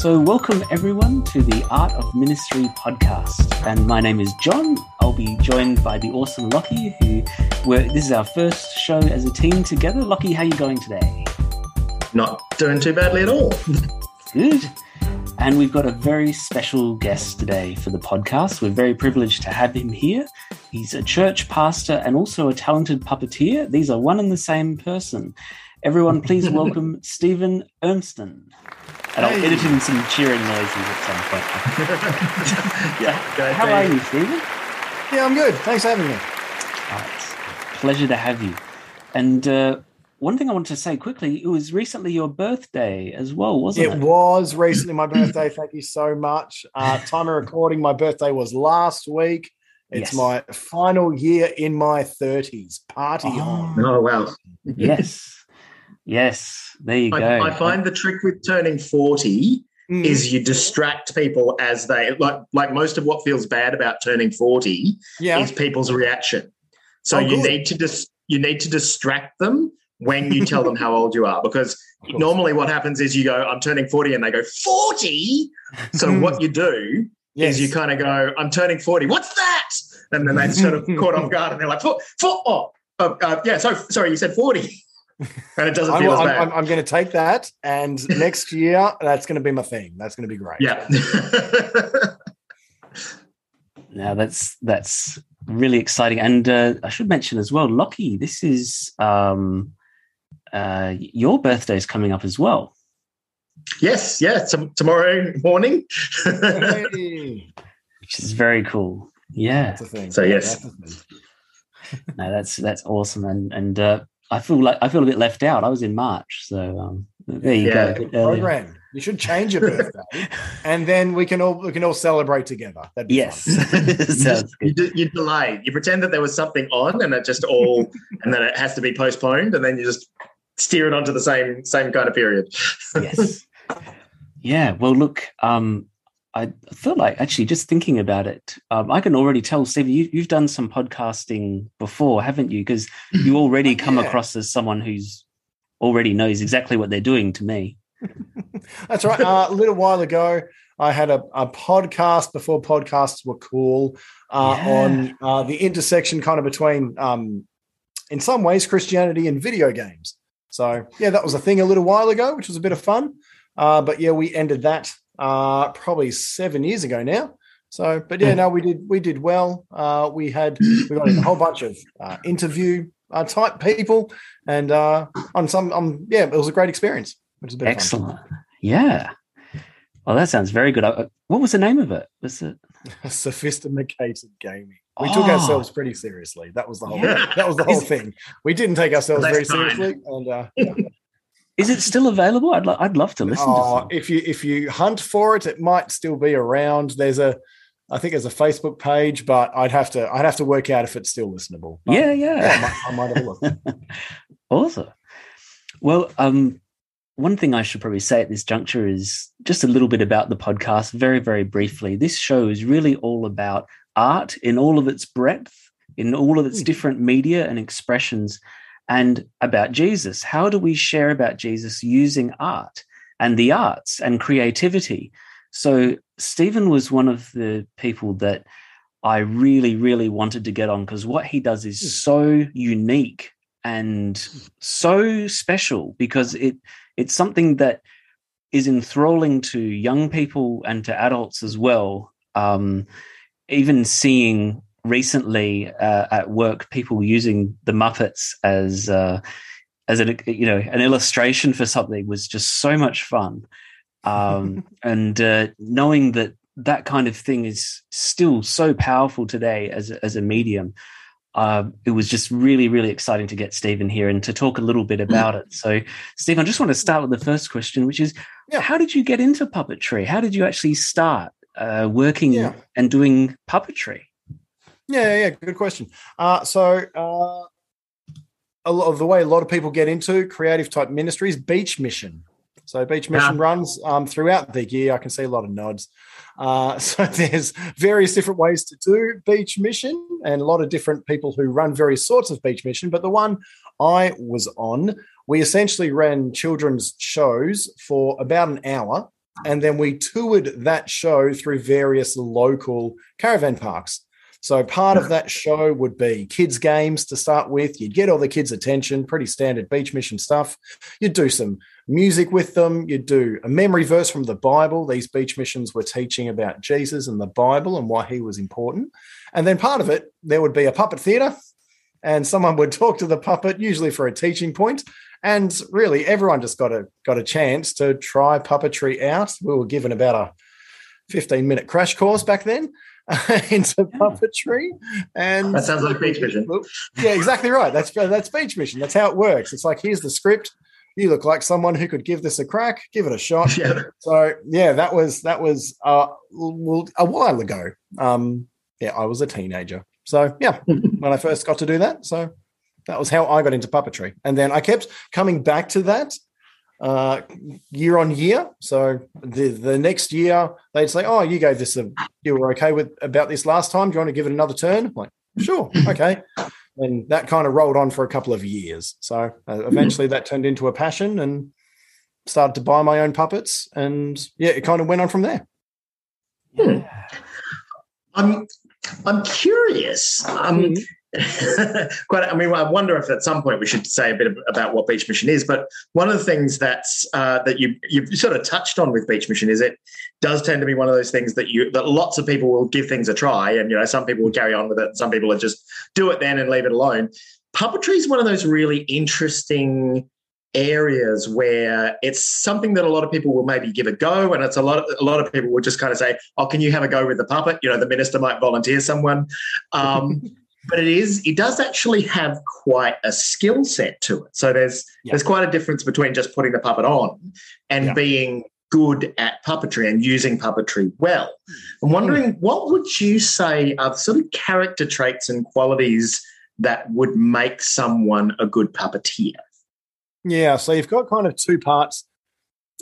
So, welcome everyone to the Art of Ministry podcast. And my name is Jon. I'll be joined by the awesome Lochy, who we're, this is our first show as a team together. Lochy, how are you going today? Not doing too badly at all. Good. And we've got a very special guest today for the podcast. We're very privileged to have him here. He's a church pastor and also a talented puppeteer. These are one and the same person. Everyone, please welcome Stephen Urmston. And I'll edit in some cheering noises at some point. yeah. How are you, Stephen? Yeah, I'm good. Thanks for having me. Oh, it's a pleasure to have you. And uh, one thing I wanted to say quickly, it was recently your birthday as well, wasn't it? It was recently my birthday. Thank you so much. Uh, time of recording, my birthday was last week. It's yes. my final year in my 30s. Party oh. on. Oh, wow. yes. Yes, there you I, go. I find the trick with turning 40 mm. is you distract people as they like like most of what feels bad about turning 40 yeah. is people's reaction. So oh, you good. need to dis- you need to distract them when you tell them how old you are because normally what happens is you go I'm turning 40 and they go 40 so what you do yes. is you kind of go I'm turning 40 what's that and then they sort of caught off guard and they're like four, four, oh, uh, uh, yeah so sorry you said 40 and it doesn't feel I'm, as bad. I'm, I'm, going to take that, and next year that's going to be my theme. That's going to be great. Yeah. now that's that's really exciting, and uh, I should mention as well, Lochy. This is um, uh, your birthday is coming up as well. Yes, yeah, t- tomorrow morning, which is very cool. Yeah. So yes. no, that's that's awesome, and and uh, I feel like I feel a bit left out. I was in March, so um, there you yeah, go. Program. You should change your birthday, and then we can all we can all celebrate together. yes, you, you, you delay. You pretend that there was something on, and it just all, and then it has to be postponed, and then you just steer it onto the same same kind of period. yes. Yeah. Well, look. Um, I feel like actually just thinking about it, um, I can already tell, Steve, you, have done some podcasting before, haven't you? Because you already come yeah. across as someone who's already knows exactly what they're doing to me. That's right. Uh, a little while ago, I had a, a podcast before podcasts were cool uh, yeah. on uh, the intersection kind of between, um, in some ways, Christianity and video games. So, yeah, that was a thing a little while ago, which was a bit of fun. Uh, but yeah, we ended that uh, probably seven years ago now. So, but yeah, no, we did we did well. Uh, we had we got a whole bunch of uh, interview uh, type people, and uh, on some, um, yeah, it was a great experience. Which is excellent. Yeah. Well, that sounds very good. Uh, what was the name of it? Was it sophisticated gaming? We oh. took ourselves pretty seriously. That was the whole. Yeah. That was the whole thing. We didn't take ourselves very seriously, and uh, yeah. Is it still available? I'd, lo- I'd love to listen oh, to If you if you hunt for it, it might still be around. There's a I think there's a Facebook page, but I'd have to I'd have to work out if it's still listenable. But, yeah, yeah. yeah I, might, I might have a look. awesome. Well, um, one thing I should probably say at this juncture is just a little bit about the podcast, very, very briefly. This show is really all about art in all of its breadth, in all of its hmm. different media and expressions and about Jesus. How do we share about Jesus using art and the arts and creativity? So, Stephen was one of the people that I really, really wanted to get on because what he does is hmm. so unique and so special because it it's something that is enthralling to young people and to adults as well. Um, even seeing recently uh, at work people using the Muppets as uh, as an you know an illustration for something was just so much fun, um, and uh, knowing that that kind of thing is still so powerful today as a, as a medium. Uh, it was just really, really exciting to get Stephen here and to talk a little bit about it. So, Stephen, I just want to start with the first question, which is yeah. how did you get into puppetry? How did you actually start uh, working yeah. and doing puppetry? Yeah, yeah, good question. Uh, so, uh, a lot of the way a lot of people get into creative type ministries, Beach Mission. So, Beach Mission yeah. runs um, throughout the year. I can see a lot of nods. Uh, so, there's various different ways to do Beach Mission, and a lot of different people who run various sorts of Beach Mission. But the one I was on, we essentially ran children's shows for about an hour and then we toured that show through various local caravan parks. So part of that show would be kids' games to start with. You'd get all the kids' attention, pretty standard beach mission stuff. You'd do some music with them. You'd do a memory verse from the Bible. These beach missions were teaching about Jesus and the Bible and why he was important. And then part of it, there would be a puppet theater, and someone would talk to the puppet, usually for a teaching point. And really, everyone just got a got a chance to try puppetry out. We were given about a 15 minute crash course back then. into puppetry. And that sounds like beach mission. Yeah, exactly right. That's that's beach mission. That's how it works. It's like here's the script. You look like someone who could give this a crack. Give it a shot. Yeah. So yeah, that was that was uh, a while ago. Um, yeah, I was a teenager. So yeah, when I first got to do that, so that was how I got into puppetry, and then I kept coming back to that uh, year on year. So the the next year they'd say, "Oh, you gave this a you were okay with about this last time. Do you want to give it another turn?" I'm like, sure, okay. And that kind of rolled on for a couple of years. So uh, eventually that turned into a passion and started to buy my own puppets. And yeah, it kind of went on from there. Hmm. I'm I'm curious. Um, mm-hmm. Quite i mean i wonder if at some point we should say a bit about what beach mission is but one of the things that's uh, that you you've sort of touched on with beach mission is it does tend to be one of those things that you that lots of people will give things a try and you know some people will carry on with it and some people will just do it then and leave it alone. Puppetry is one of those really interesting areas where it's something that a lot of people will maybe give a go and it's a lot of, a lot of people will just kind of say oh can you have a go with the puppet? You know the minister might volunteer someone. Um, but it is it does actually have quite a skill set to it so there's yeah. there's quite a difference between just putting the puppet on and yeah. being good at puppetry and using puppetry well i'm hmm. wondering what would you say are the sort of character traits and qualities that would make someone a good puppeteer yeah so you've got kind of two parts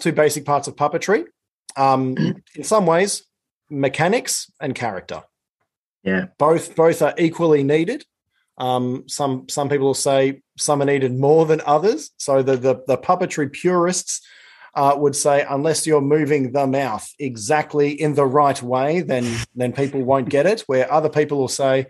two basic parts of puppetry um, in some ways mechanics and character yeah, both both are equally needed. Um, some some people will say some are needed more than others. So the the, the puppetry purists uh, would say unless you're moving the mouth exactly in the right way, then then people won't get it. Where other people will say,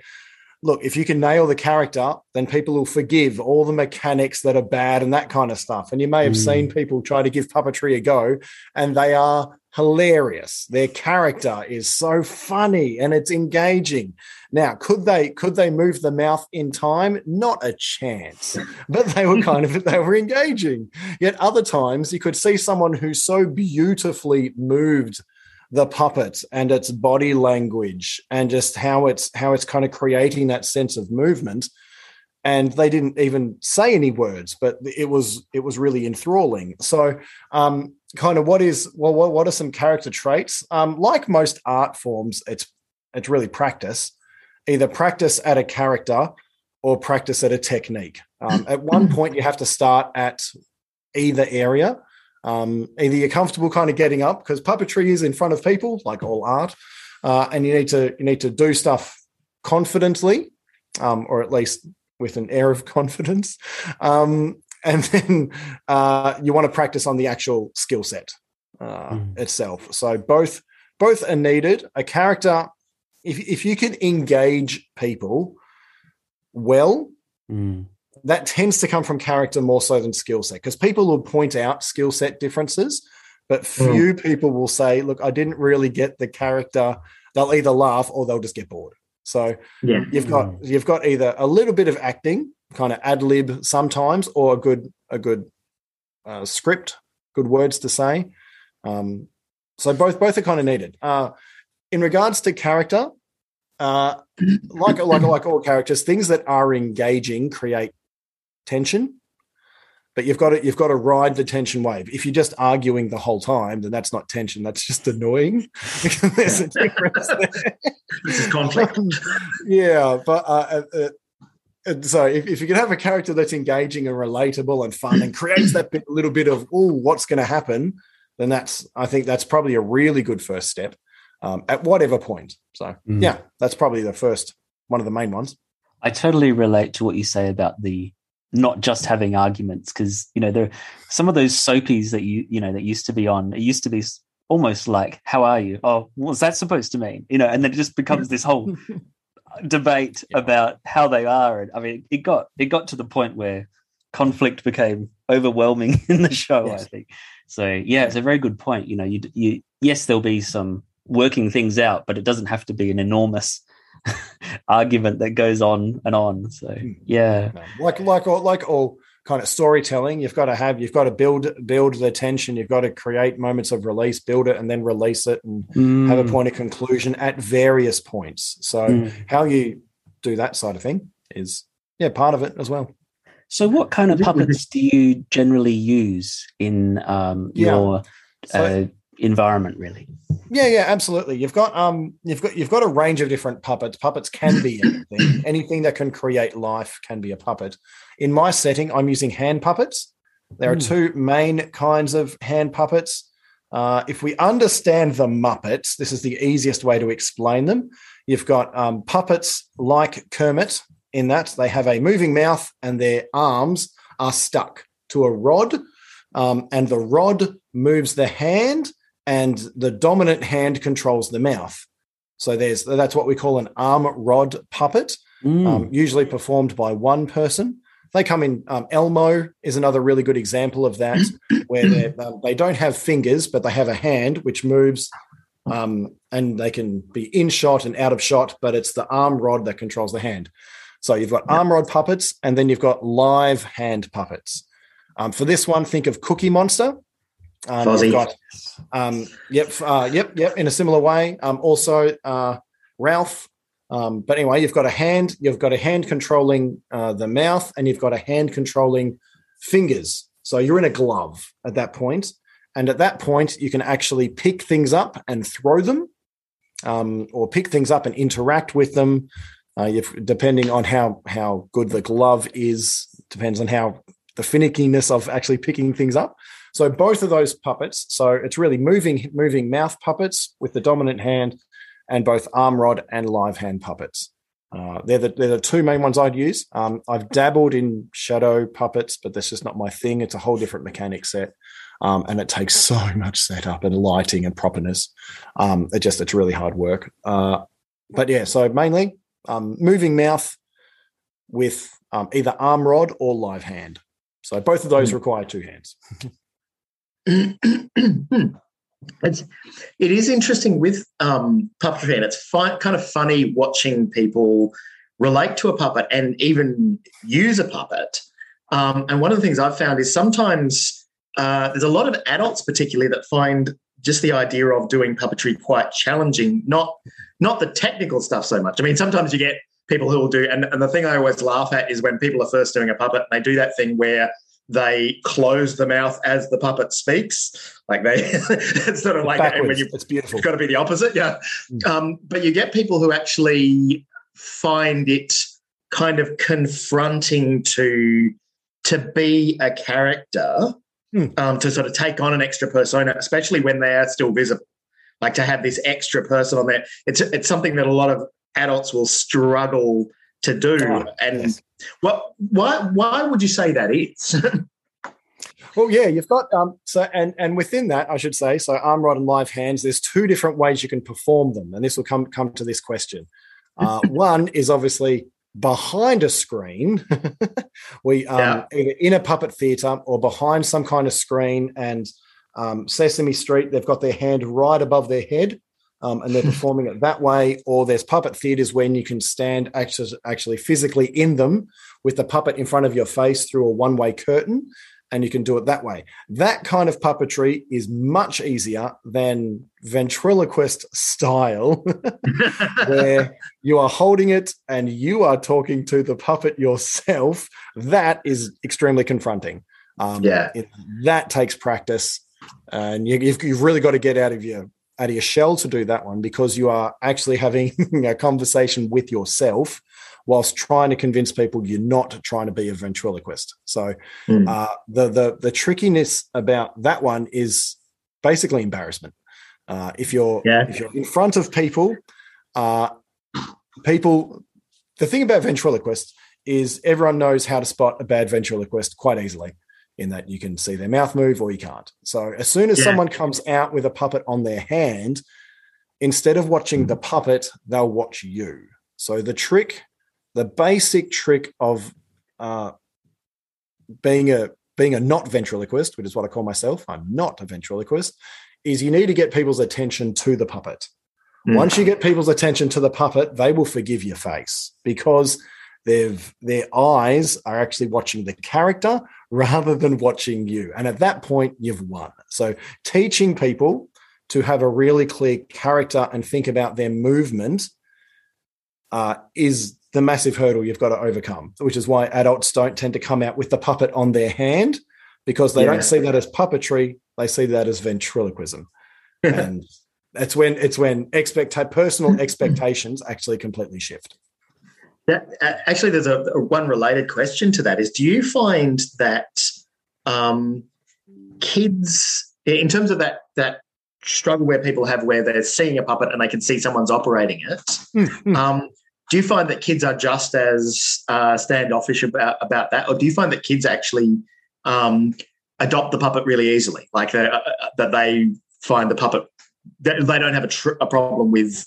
look, if you can nail the character, then people will forgive all the mechanics that are bad and that kind of stuff. And you may have mm. seen people try to give puppetry a go, and they are hilarious. Their character is so funny and it's engaging. Now, could they could they move the mouth in time? Not a chance. But they were kind of they were engaging. Yet other times you could see someone who so beautifully moved the puppet and its body language and just how it's how it's kind of creating that sense of movement. And they didn't even say any words but it was it was really enthralling. So um kind of what is well what, what are some character traits? Um like most art forms it's it's really practice. Either practice at a character or practice at a technique. Um, at one point you have to start at either area um, either you're comfortable kind of getting up because puppetry is in front of people, like all art, uh, and you need to you need to do stuff confidently, um, or at least with an air of confidence. Um, and then uh, you want to practice on the actual skill set uh, mm. itself. So both both are needed. A character, if if you can engage people well. Mm that tends to come from character more so than skill set because people will point out skill set differences, but hmm. few mm. people will say, "Look, I didn't really get the character." They'll either laugh or they'll just get bored. So yeah. you've got mm. you've got either a little bit of acting, kind of ad lib sometimes, or a good a good uh, script, good words to say. Um, so both both are kind of needed. Uh, in regards to character, uh, like like like all characters, things that are engaging create tension but you've got to you've got to ride the tension wave. If you're just arguing the whole time, then that's not tension. That's just annoying. There's a difference there. This is conflict. yeah, but uh, uh, uh, so if, if, you can have a character that's engaging and relatable and fun and creates that bit, little bit of oh, what's going to happen, then that's I think that's probably a really good first step um, at whatever point. So mm. yeah, that's probably the first one of the main ones. I totally relate to what you say about the not just having arguments because you know there some of those soapies that you you know that used to be on it used to be almost like, "How are you?" Oh, what's that supposed to mean? You know, and then it just becomes this whole debate yeah. about how they are. And I mean, it got it got to the point where conflict became overwhelming in the show. Yes. I think so. Yeah, it's a very good point. You know, you you yes, there'll be some working things out, but it doesn't have to be an enormous argument that goes on and on. So hmm. yeah, like like all like all kind of storytelling, you've got to have you've got to build build the tension. You've got to create moments of release, build it, and then release it, and mm. have a point of conclusion at various points. So mm. how you do that side of thing is yeah part of it as well. So, what kind of puppets do you generally use in um, your so, uh, environment? Really? Yeah, yeah, absolutely. You've got um, you've got you've got a range of different puppets. Puppets can be anything. anything that can create life can be a puppet. In my setting, I'm using hand puppets. There are mm. two main kinds of hand puppets. Uh, if we understand the Muppets, this is the easiest way to explain them. You've got um, puppets like Kermit, in that they have a moving mouth and their arms are stuck to a rod, um, and the rod moves the hand, and the dominant hand controls the mouth. So there's that's what we call an arm rod puppet, mm. um, usually performed by one person. They come in. Um, Elmo is another really good example of that, where um, they don't have fingers, but they have a hand which moves, um, and they can be in shot and out of shot. But it's the arm rod that controls the hand. So you've got arm rod puppets, and then you've got live hand puppets. Um, for this one, think of Cookie Monster. Um, Fozzie. Got, um, yep, uh, yep, yep. In a similar way, um, also uh, Ralph. Um, but anyway, you've got a hand. You've got a hand controlling uh, the mouth, and you've got a hand controlling fingers. So you're in a glove at that point, and at that point, you can actually pick things up and throw them, um, or pick things up and interact with them. Uh, depending on how how good the glove is, depends on how the finickiness of actually picking things up. So both of those puppets. So it's really moving moving mouth puppets with the dominant hand, and both arm rod and live hand puppets. Uh, they're the they're the two main ones I'd use. Um, I've dabbled in shadow puppets, but that's just not my thing. It's a whole different mechanic set. Um, and it takes so much setup and lighting and properness. Um, it just it's really hard work. Uh, but yeah, so mainly um, moving mouth with um, either arm rod or live hand. So both of those mm. require two hands. it's it is interesting with um, puppetry, and it's kind of funny watching people relate to a puppet and even use a puppet. Um, and one of the things I've found is sometimes uh, there's a lot of adults, particularly, that find just the idea of doing puppetry quite challenging. Not not the technical stuff so much. I mean, sometimes you get people who will do, and, and the thing I always laugh at is when people are first doing a puppet, and they do that thing where they close the mouth as the puppet speaks. Like they, it's sort of like, when you, it's beautiful. It's got to be the opposite, yeah. Mm. Um, but you get people who actually find it kind of confronting to to be a character hmm. um, to sort of take on an extra persona, especially when they are still visible. Like to have this extra person on there, it's it's something that a lot of adults will struggle to do. Oh, and yes. what why why would you say that is? well, yeah, you've got um so and and within that, I should say, so arm rod and live hands. There's two different ways you can perform them, and this will come come to this question. Uh, one is obviously behind a screen, we um, yeah. either in a puppet theater or behind some kind of screen. And um, Sesame Street, they've got their hand right above their head. Um, and they're performing it that way. Or there's puppet theaters when you can stand actually, actually physically in them with the puppet in front of your face through a one way curtain and you can do it that way. That kind of puppetry is much easier than ventriloquist style, where you are holding it and you are talking to the puppet yourself. That is extremely confronting. Um, yeah, it, that takes practice, and you, you've, you've really got to get out of your out of your shell to do that one because you are actually having a conversation with yourself whilst trying to convince people you're not trying to be a ventriloquist. So mm. uh, the, the the trickiness about that one is basically embarrassment. Uh, if you're yeah. if you're in front of people, uh, people. The thing about ventriloquists is everyone knows how to spot a bad ventriloquist quite easily. In that you can see their mouth move or you can't. So as soon as yeah. someone comes out with a puppet on their hand, instead of watching the puppet, they'll watch you. So the trick, the basic trick of uh, being a being a not ventriloquist, which is what I call myself, I'm not a ventriloquist, is you need to get people's attention to the puppet. Mm. Once you get people's attention to the puppet, they will forgive your face because they've their eyes are actually watching the character rather than watching you. And at that point, you've won. So teaching people to have a really clear character and think about their movement uh, is the massive hurdle you've got to overcome, which is why adults don't tend to come out with the puppet on their hand because they yeah. don't see that as puppetry; they see that as ventriloquism, and that's when it's when expect personal expectations actually completely shift. Yeah, actually, there's a, a, one related question to that: is do you find that um, kids, in terms of that that struggle where people have where they're seeing a puppet and they can see someone's operating it. Mm-hmm. Um, do you find that kids are just as uh, standoffish about about that, or do you find that kids actually um, adopt the puppet really easily, like uh, uh, that they find the puppet that they don't have a, tr- a, problem with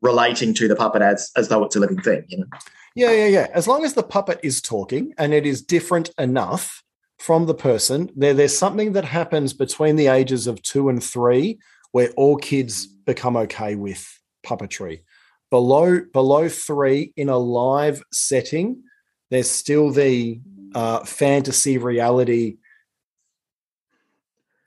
relating to the puppet as as though it's a living thing, you know? Yeah, yeah, yeah. As long as the puppet is talking and it is different enough from the person, there, there's something that happens between the ages of two and three where all kids become okay with puppetry. Below below three in a live setting, there's still the uh, fantasy reality.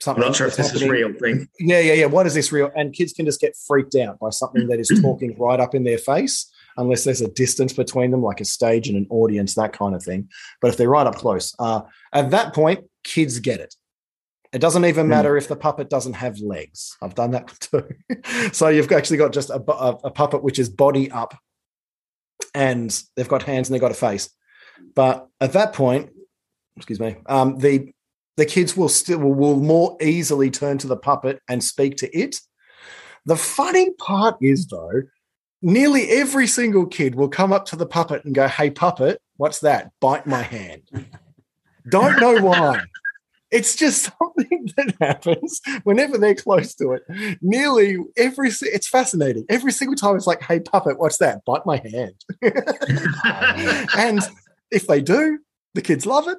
Something I'm not sure if this happening. is real thing. Yeah, yeah, yeah. What is this real? And kids can just get freaked out by something that is talking right up in their face, unless there's a distance between them, like a stage and an audience, that kind of thing. But if they're right up close, uh, at that point, kids get it. It doesn't even hmm. matter mm. if the puppet doesn't have legs. I've done that too. so you've actually got just a, a, a, puppet which is body up, and they've got hands and they've got a face. But at that point, excuse me, um, the the kids will still will more easily turn to the puppet and speak to it. The funny part is though, nearly every single kid will come up to the puppet and go, "Hey puppet, what's that? Bite my hand." Don't know why. It's just something that happens whenever they're close to it. Nearly every, it's fascinating. Every single time it's like, hey, puppet, what's that? Bite my hand. and if they do, the kids love it.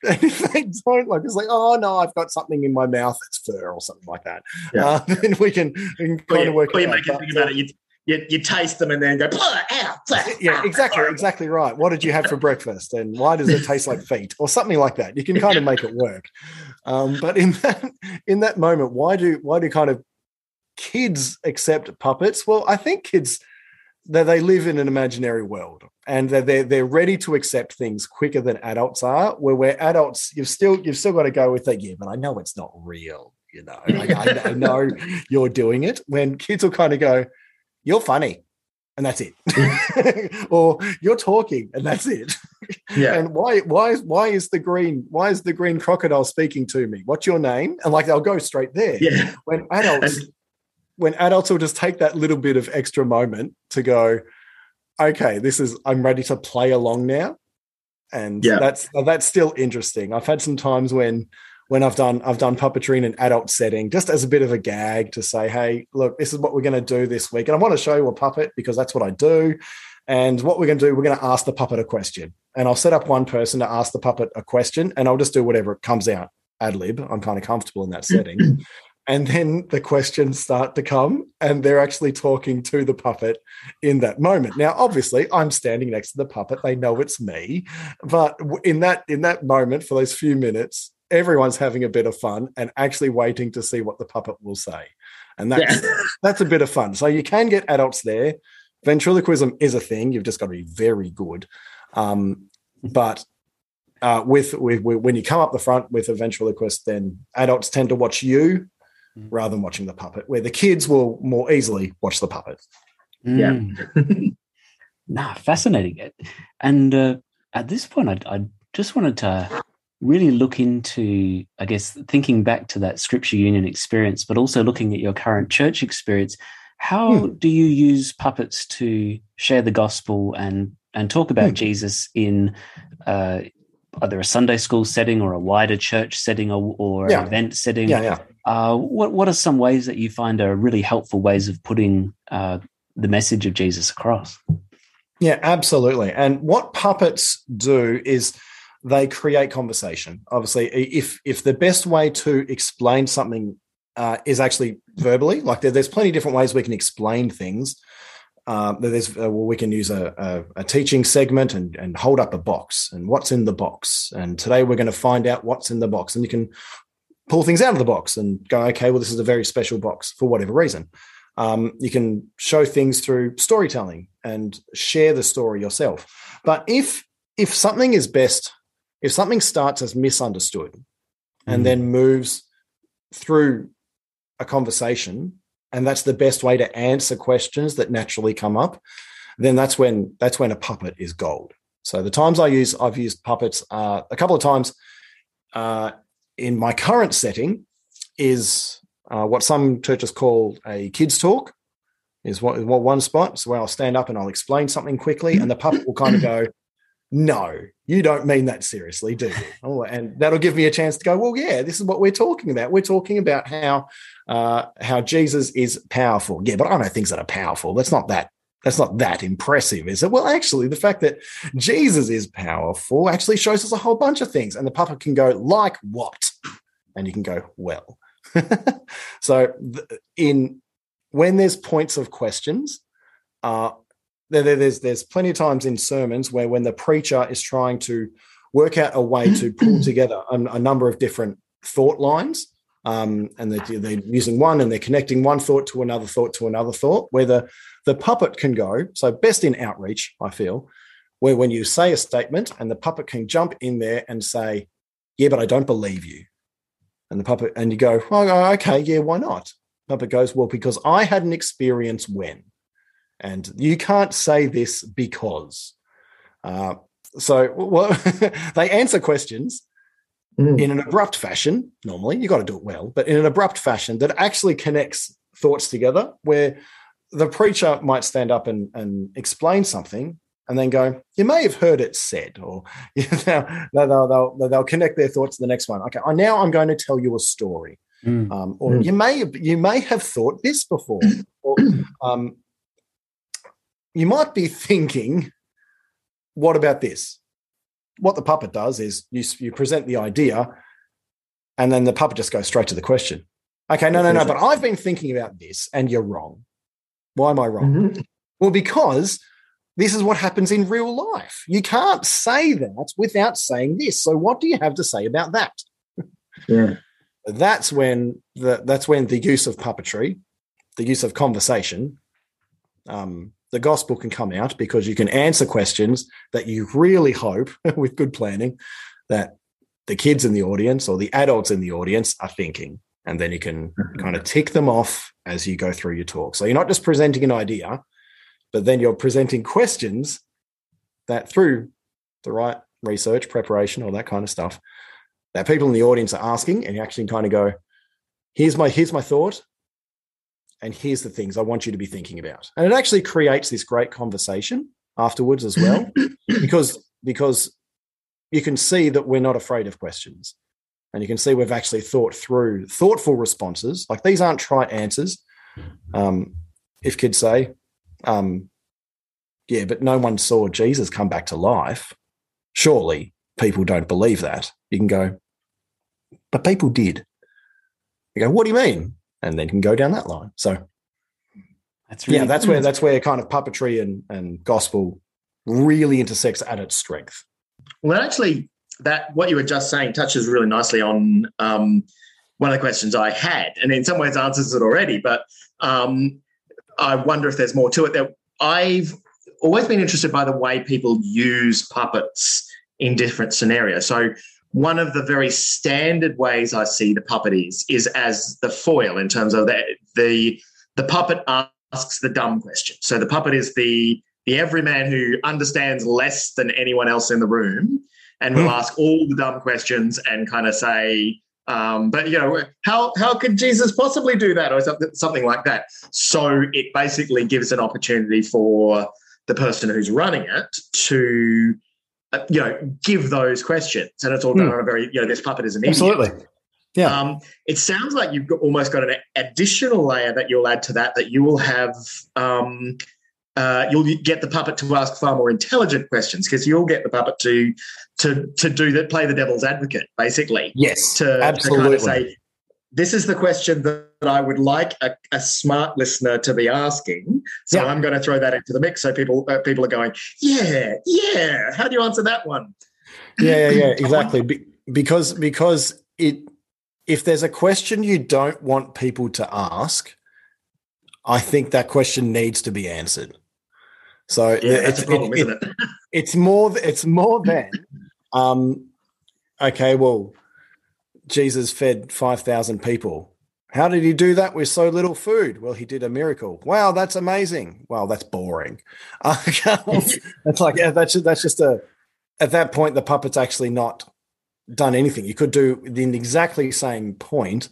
And if they don't, like it's like, oh no, I've got something in my mouth that's fur or something like that. Yeah. Uh, then we can, we can kind you, of work. Or you make it think about it. You, you, you taste them and then go, out. Yeah, exactly, exactly right. What did you have for breakfast? And why does it taste like feet? Or something like that. You can kind of make it work. Um, but in that in that moment, why do why do kind of kids accept puppets? Well, I think kids that they live in an imaginary world and they're, they're, they're ready to accept things quicker than adults are where we're adults you've still you've still got to go with that yeah but i know it's not real you know I, I, know you're doing it when kids will kind of go you're funny and that's it. Or you're talking and that's it. Yeah. And why why is why is the green why is the green crocodile speaking to me? What's your name? And like they'll go straight there. Yeah. When adults when adults will just take that little bit of extra moment to go okay this is i'm ready to play along now and yeah. that's that's still interesting i've had some times when when I've done I've done puppetry in an adult setting, just as a bit of a gag to say, hey, look, this is what we're going to do this week, and I want to show you a puppet because that's what I do. And what we're going to do, we're going to ask the puppet a question, and I'll set up one person to ask the puppet a question, and I'll just do whatever it comes out ad lib. I'm kind of comfortable in that setting. and then the questions start to come and they're actually talking to the puppet in that moment now obviously i'm standing next to the puppet they know it's me but in that in that moment for those few minutes everyone's having a bit of fun and actually waiting to see what the puppet will say. And that's yeah. that's a bit of fun. So you can get adults there. Ventriloquism is a thing. You've just got to be very good. Um, but uh, with, with, with, when you come up the front with a ventriloquist, then adults tend to watch you mm. rather than watching the puppet. Where the kids will more easily watch the puppet. Mm. Yeah. nah, fascinating. And uh, at this point, I, I just wanted to really look into, I guess, thinking back to that Scripture Union experience, but also looking at your current church experience. How hmm. do you use puppets to share the gospel and and talk about hmm. Jesus in, uh, either a Sunday school setting or a wider church setting or, or yeah. an event setting. Yeah, yeah. Uh, what what are some ways that you find are really helpful ways of putting uh, the message of Jesus across? Yeah, absolutely. And what puppets do is they create conversation. Obviously, if if the best way to explain something uh, is actually verbally, like there, there's plenty of different ways we can explain things. Um, there's uh, well, we can use a, a, a, teaching segment and, and hold up a box and what's in the box. And today we're going to find out what's in the box, and you can pull things out of the box and go, okay, well, this is a very special box for whatever reason. Um, you can show things through storytelling and share the story yourself. But if if something is best, if something starts as misunderstood mm. and then moves through a conversation, and that's the best way to answer questions that naturally come up, then that's when that's when a puppet is gold. So the times I use, I've used puppets uh, a couple of times uh, in my current setting is uh, what some churches call a kids talk is what, what one spot. So where I'll stand up and I'll explain something quickly, and the puppet will kind of go, "No, you don't mean that seriously, do you?" Oh, and that'll give me a chance to go, "Well, yeah, this is what we're talking about. We're talking about how uh, how Jesus is powerful. Yeah, but I know things that are powerful. That's not that." That's not that impressive, is it? Well, actually, the fact that Jesus is powerful actually shows us a whole bunch of things. And the puppet can go, like what? And you can go, well, so in when there's points of questions, uh, there's there's plenty of times in sermons where when the preacher is trying to work out a way to pull together a, a number of different thought lines, um, and they're, they're, using one and they're connecting one thought to another thought to another thought, where the the puppet can go. So best in outreach, I feel, where when you say a statement and the puppet can jump in there and say, "Yeah, but I don't believe you," and the puppet and you go, "Oh, okay, yeah, why not?" Puppet goes, Well, because I had an experience when. And you can't say this because. Uh, so well, they answer questions mm. in an abrupt fashion. Normally, you got to do it well, but in an abrupt fashion that actually connects thoughts together, where the preacher might stand up and, and explain something and then go, you may have heard it said, or you know, they'll, they'll, they'll, connect their thoughts to the next one. Okay, now I'm going to tell you a story. Mm. Um, or mm. you may you may have thought this before, or um, you might be thinking, "What about this?" What the puppet does is you you present the idea, and then the puppet just goes straight to the question. Okay, no, no, no, but I've been thinking about this, and you're wrong. Why am I wrong? Mm-hmm. Well, because this is what happens in real life. You can't say that without saying this. So, what do you have to say about that? Yeah that's when the that's when the use of puppetry, the use of conversation, um, the gospel can come out because you can answer questions that you really hope, with good planning, that the kids in the audience or the adults in the audience are thinking. And then you can mm-hmm. kind of tick them off as you go through your talk. So you're not just presenting an idea, but then you're presenting questions that through the right research, preparation, all that kind of stuff, that people in the audience are asking, and you actually kind of go, "Here's my here's my thought, and here's the things I want you to be thinking about." And it actually creates this great conversation afterwards as well, because because you can see that we're not afraid of questions, and you can see we've actually thought through thoughtful responses. Like these aren't trite answers. Um, if kids say, um, "Yeah, but no one saw Jesus come back to life," surely people don't believe that. You can go, but people did. You go, what do you mean? And then can go down that line. So that's really yeah, that's cool. where that's where kind of puppetry and, and gospel really intersects at its strength. Well, actually, that what you were just saying touches really nicely on um, one of the questions I had, and in some ways answers it already. But um, I wonder if there's more to it. That I've always been interested by the way people use puppets in different scenarios. So one of the very standard ways I see the puppet is is as the foil in terms of the the the puppet asks the dumb question. So the puppet is the the everyman who understands less than anyone else in the room and will mm. ask all the dumb questions and kind of say, um, but you know, how how could Jesus possibly do that or something something like that? So it basically gives an opportunity for the person who's running it to uh, you know, give those questions, and it's all done mm. on a very, you know, this puppet is an absolutely. Yeah. Um, it sounds like you've got, almost got an additional layer that you'll add to that. That you will have, um, uh, you'll get the puppet to ask far more intelligent questions because you'll get the puppet to to to do that, play the devil's advocate, basically. Yes, to, absolutely. To kind of say, this is the question that I would like a, a smart listener to be asking. So yeah. I'm going to throw that into the mix. So people uh, people are going, yeah, yeah. How do you answer that one? Yeah, yeah, yeah exactly. Be- because because it if there's a question you don't want people to ask, I think that question needs to be answered. So yeah, it's, problem, it, it? it's more it's more than um, okay, well, Jesus fed 5,000 people. How did he do that with so little food? Well, he did a miracle. Wow, that's amazing. Wow, that's boring. it's like yeah, that's that's just a. At that point, the puppet's actually not done anything. You could do the exactly same point.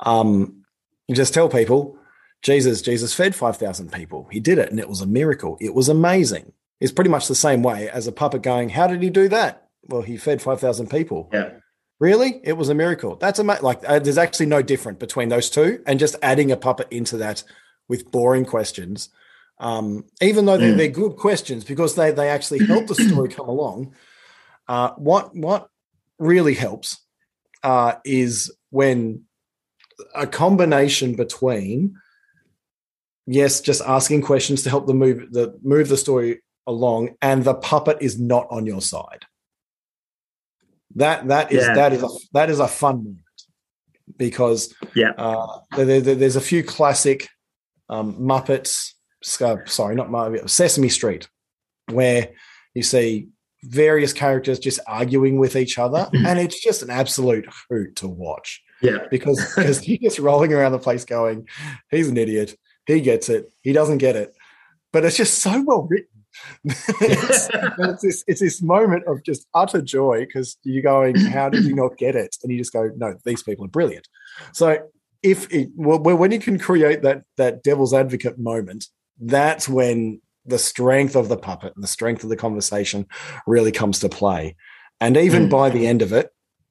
Um, you just tell people, Jesus, Jesus fed five thousand people. He did it, and it was a miracle. It was amazing. It's pretty much the same way as a puppet going, "How did he do that?" Well, he fed five thousand people. Yeah. Really? It was a miracle. That's amazing. Like, uh, there's actually no different between those two, and just adding a puppet into that with boring questions, um, even though they're, mm. they're, good questions because they they actually help the story come along. Uh, what what really helps uh, is when a combination between yes, just asking questions to help the move the move the story along, and the puppet is not on your side. That that is yeah. that is a that is a fun moment because yeah, uh, there, there, there's a few classic um, Muppets. Sorry, not Muppet, Sesame Street, where you see various characters just arguing with each other, and it's just an absolute hoot to watch. Yeah, because because he's just rolling around the place going, "He's an idiot. He gets it. He doesn't get it." But it's just so well written it's, it's, this, it's this moment of just utter joy because you're going, how did you not get it? And you just go, no, these people are brilliant. So if it, well, when you can create that that devil's advocate moment, that's when the strength of the puppet and the strength of the conversation really comes to play. And even mm. by the end of it,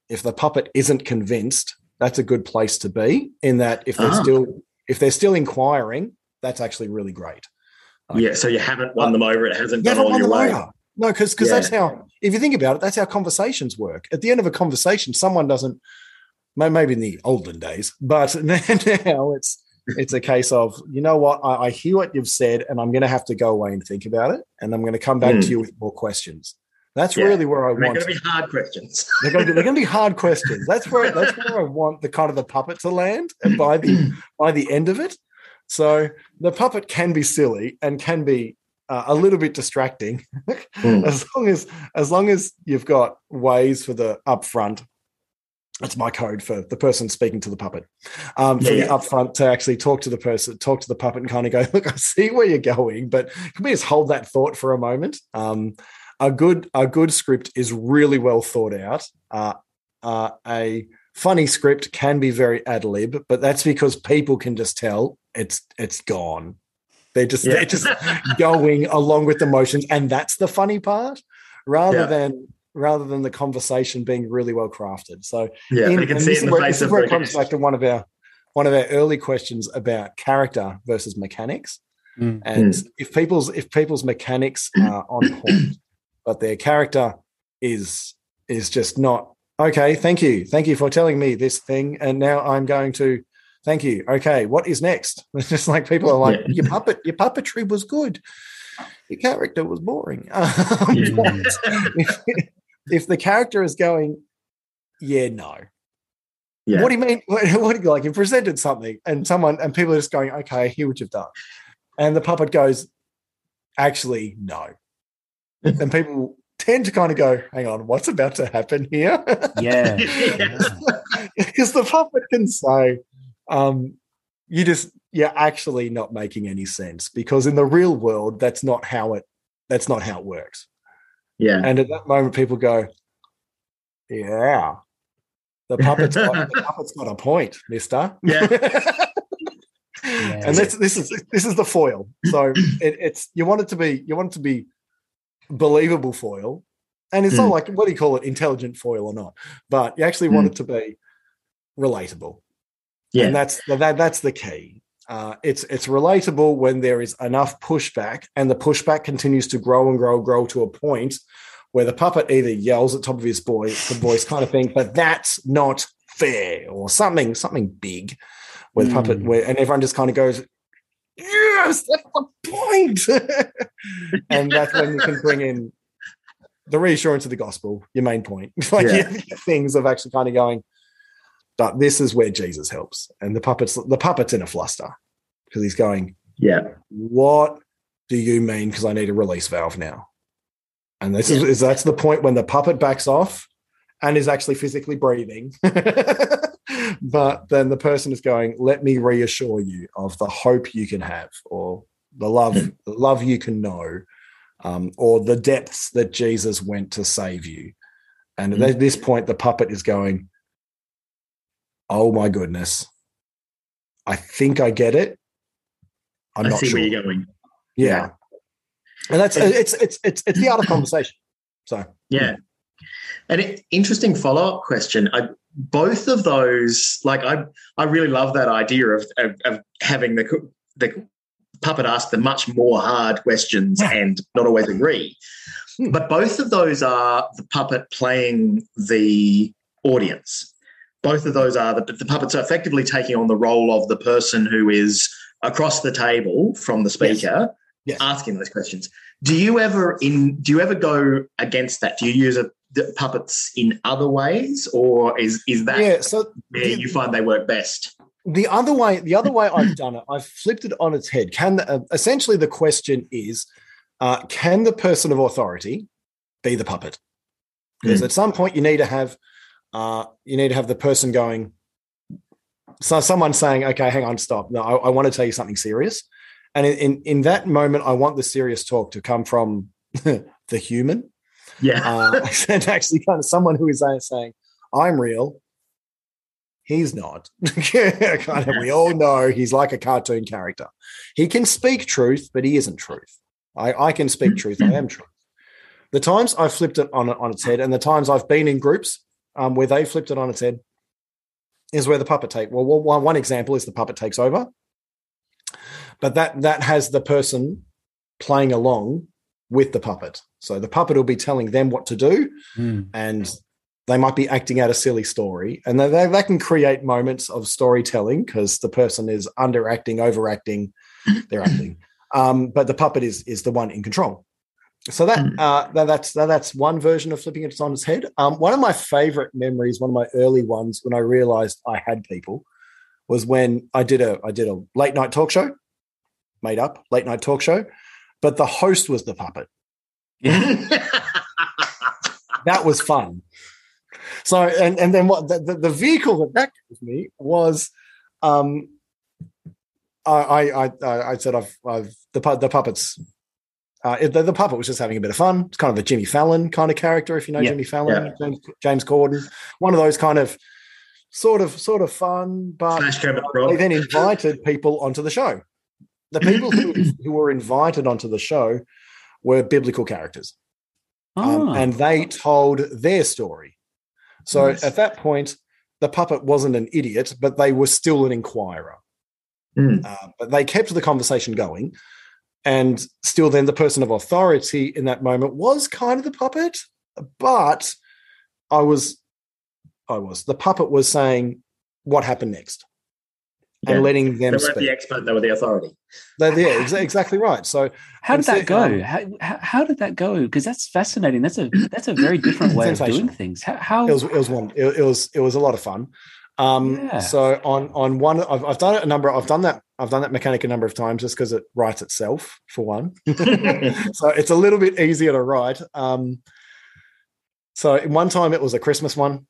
if the puppet isn't convinced, that's a good place to be. In that, if they're ah. still if they're still inquiring, that's actually really great. Yeah, so you haven't won them over. It hasn't gone all your way. Over. No, because because yeah. that's how. If you think about it, that's how conversations work. At the end of a conversation, someone doesn't. Maybe in the olden days, but now it's it's a case of you know what I, I hear what you've said, and I'm going to have to go away and think about it, and I'm going to come back mm. to you with more questions. That's yeah. really where I and want. They're going to be hard questions. they're going to be, they're going to be hard questions. That's where that's where I want the kind of the puppet to land, and by the by the end of it, so the puppet can be silly and can be uh, a little bit distracting, mm. as long as as long as you've got ways for the upfront. That's my code for the person speaking to the puppet. Um, for yeah, the upfront to actually talk to the person, talk to the puppet, and kind of go, "Look, I see where you're going, but can we just hold that thought for a moment?" Um, a good a good script is really well thought out. Uh, uh, a funny script can be very ad lib, but that's because people can just tell it's it's gone. They're just yeah. they're just going along with the motions, and that's the funny part, rather yeah. than rather than the conversation being really well crafted. So yeah, in, you can see it in the where, face of where it comes back to one of our one of our early questions about character versus mechanics. Mm. And mm. if people's if people's mechanics are on point, but their character is is just not okay. Thank you, thank you for telling me this thing, and now I'm going to Thank you. Okay, what is next? It's just like people are like, your puppet, your puppetry was good. Your character was boring. Um, if, if, the character is going, yeah, no. Yeah. What do you mean? What, what do you like? You presented something and someone and people are just going, okay, hear what you've done. And the puppet goes, actually, no. and people tend to kind of go, hang on, what's about to happen here? Yeah. Because the puppet can say, um, you just you're actually not making any sense because in the real world that's not how it that's not how it works. Yeah. And at that moment people go yeah. The puppet's got, the puppet's got a point mister. Yeah. And this this is this is the foil. So it, it's you want it to be you want it to be believable foil and it's mm. not hmm. like what do you call it, intelligent foil or not, but you actually mm. want hmm. it to be relatable. Yeah, and that's that, that's the key. Uh, it's it's relatable when there is enough pushback, and the pushback continues to grow and grow and grow to a point where the puppet either yells at top of his voice, the voice kind of thing, but that's not fair, or something something big, where the mm. puppet where and everyone just kind of goes, yes, that's the point, and that's when you can bring in the reassurance of the gospel, your main point, like yeah. things of actually kind of going but this is where Jesus helps. And the puppet's the puppet's in a fluster because he's going, Yeah, what do you mean? Because I need a release valve now. And this yeah. is, is that's the point when the puppet backs off and is actually physically breathing. but then the person is going, let me reassure you of the hope you can have or the love, the love you can know, um, or the depths that Jesus went to save you. And mm-hmm. at this point, the puppet is going, oh my goodness, I think I get it. I'm I not see sure. where you're going. Yeah. yeah. And that's it's it's it's it's the art of conversation. So yeah. An interesting follow-up question. I, both of those, like I, I really love that idea of, of, of having the the puppet ask the much more hard questions and not always agree. Hmm. But both of those are the puppet playing the audience both of those are the, the puppets are effectively taking on the role of the person who is across the table from the speaker yes. Yes. asking those questions do you ever in do you ever go against that do you use a, puppets in other ways or is is that yeah, so where the, you find they work best the other way the other way i've done it i've flipped it on its head can the, uh, essentially the question is uh, can the person of authority be the puppet because mm. at some point you need to have uh, you need to have the person going. So someone saying, "Okay, hang on, stop. No, I, I want to tell you something serious." And in, in, in that moment, I want the serious talk to come from the human. Yeah, uh, and actually, kind of someone who is saying, "I'm real." He's not. kind of, we all know he's like a cartoon character. He can speak truth, but he isn't truth. I, I can speak truth. I am truth. The times I've flipped it on on its head, and the times I've been in groups um, where they flipped it on its head is where the puppet take. Well, one, one example is the puppet takes over, but that that has the person playing along with the puppet. So the puppet will be telling them what to do, mm. and they might be acting out a silly story, and they, they, they can create moments of storytelling because the person is underacting, overacting, they're acting. Um, but the puppet is is the one in control. So that, mm. uh, that that's that, that's one version of flipping it on its head. Um, one of my favorite memories, one of my early ones, when I realized I had people, was when I did a I did a late night talk show, made up late night talk show, but the host was the puppet. that was fun. So and and then what the, the, vehicle that that gave me was, um, I I I, I said I've I've the the puppets uh, the, the, puppet was just having a bit of fun. It's kind of a Jimmy Fallon kind of character, if you know yeah. Jimmy Fallon, yeah. James, James, Corden. One of those kind of sort of sort of fun, but they then invited people onto the show. The people who, who were invited onto the show were biblical characters, um, oh. and they told their story. So nice. at that point, the puppet wasn't an idiot, but they were still an inquirer. Mm. Uh, but they kept the conversation going and still then the person of authority in that moment was kind of the puppet but i was i was the puppet was saying what happened next yeah. and letting them they weren't speak. the expert they were the authority They're, yeah ex- exactly right so how did that go um, how, how, did that go because that's fascinating that's a that's a very different way of doing things how, how... It, was, it was one it, it was it was a lot of fun um, yeah. So on on one, I've, I've done it a number. I've done that. I've done that mechanic a number of times just because it writes itself for one. so it's a little bit easier to write. Um, so in one time it was a Christmas one,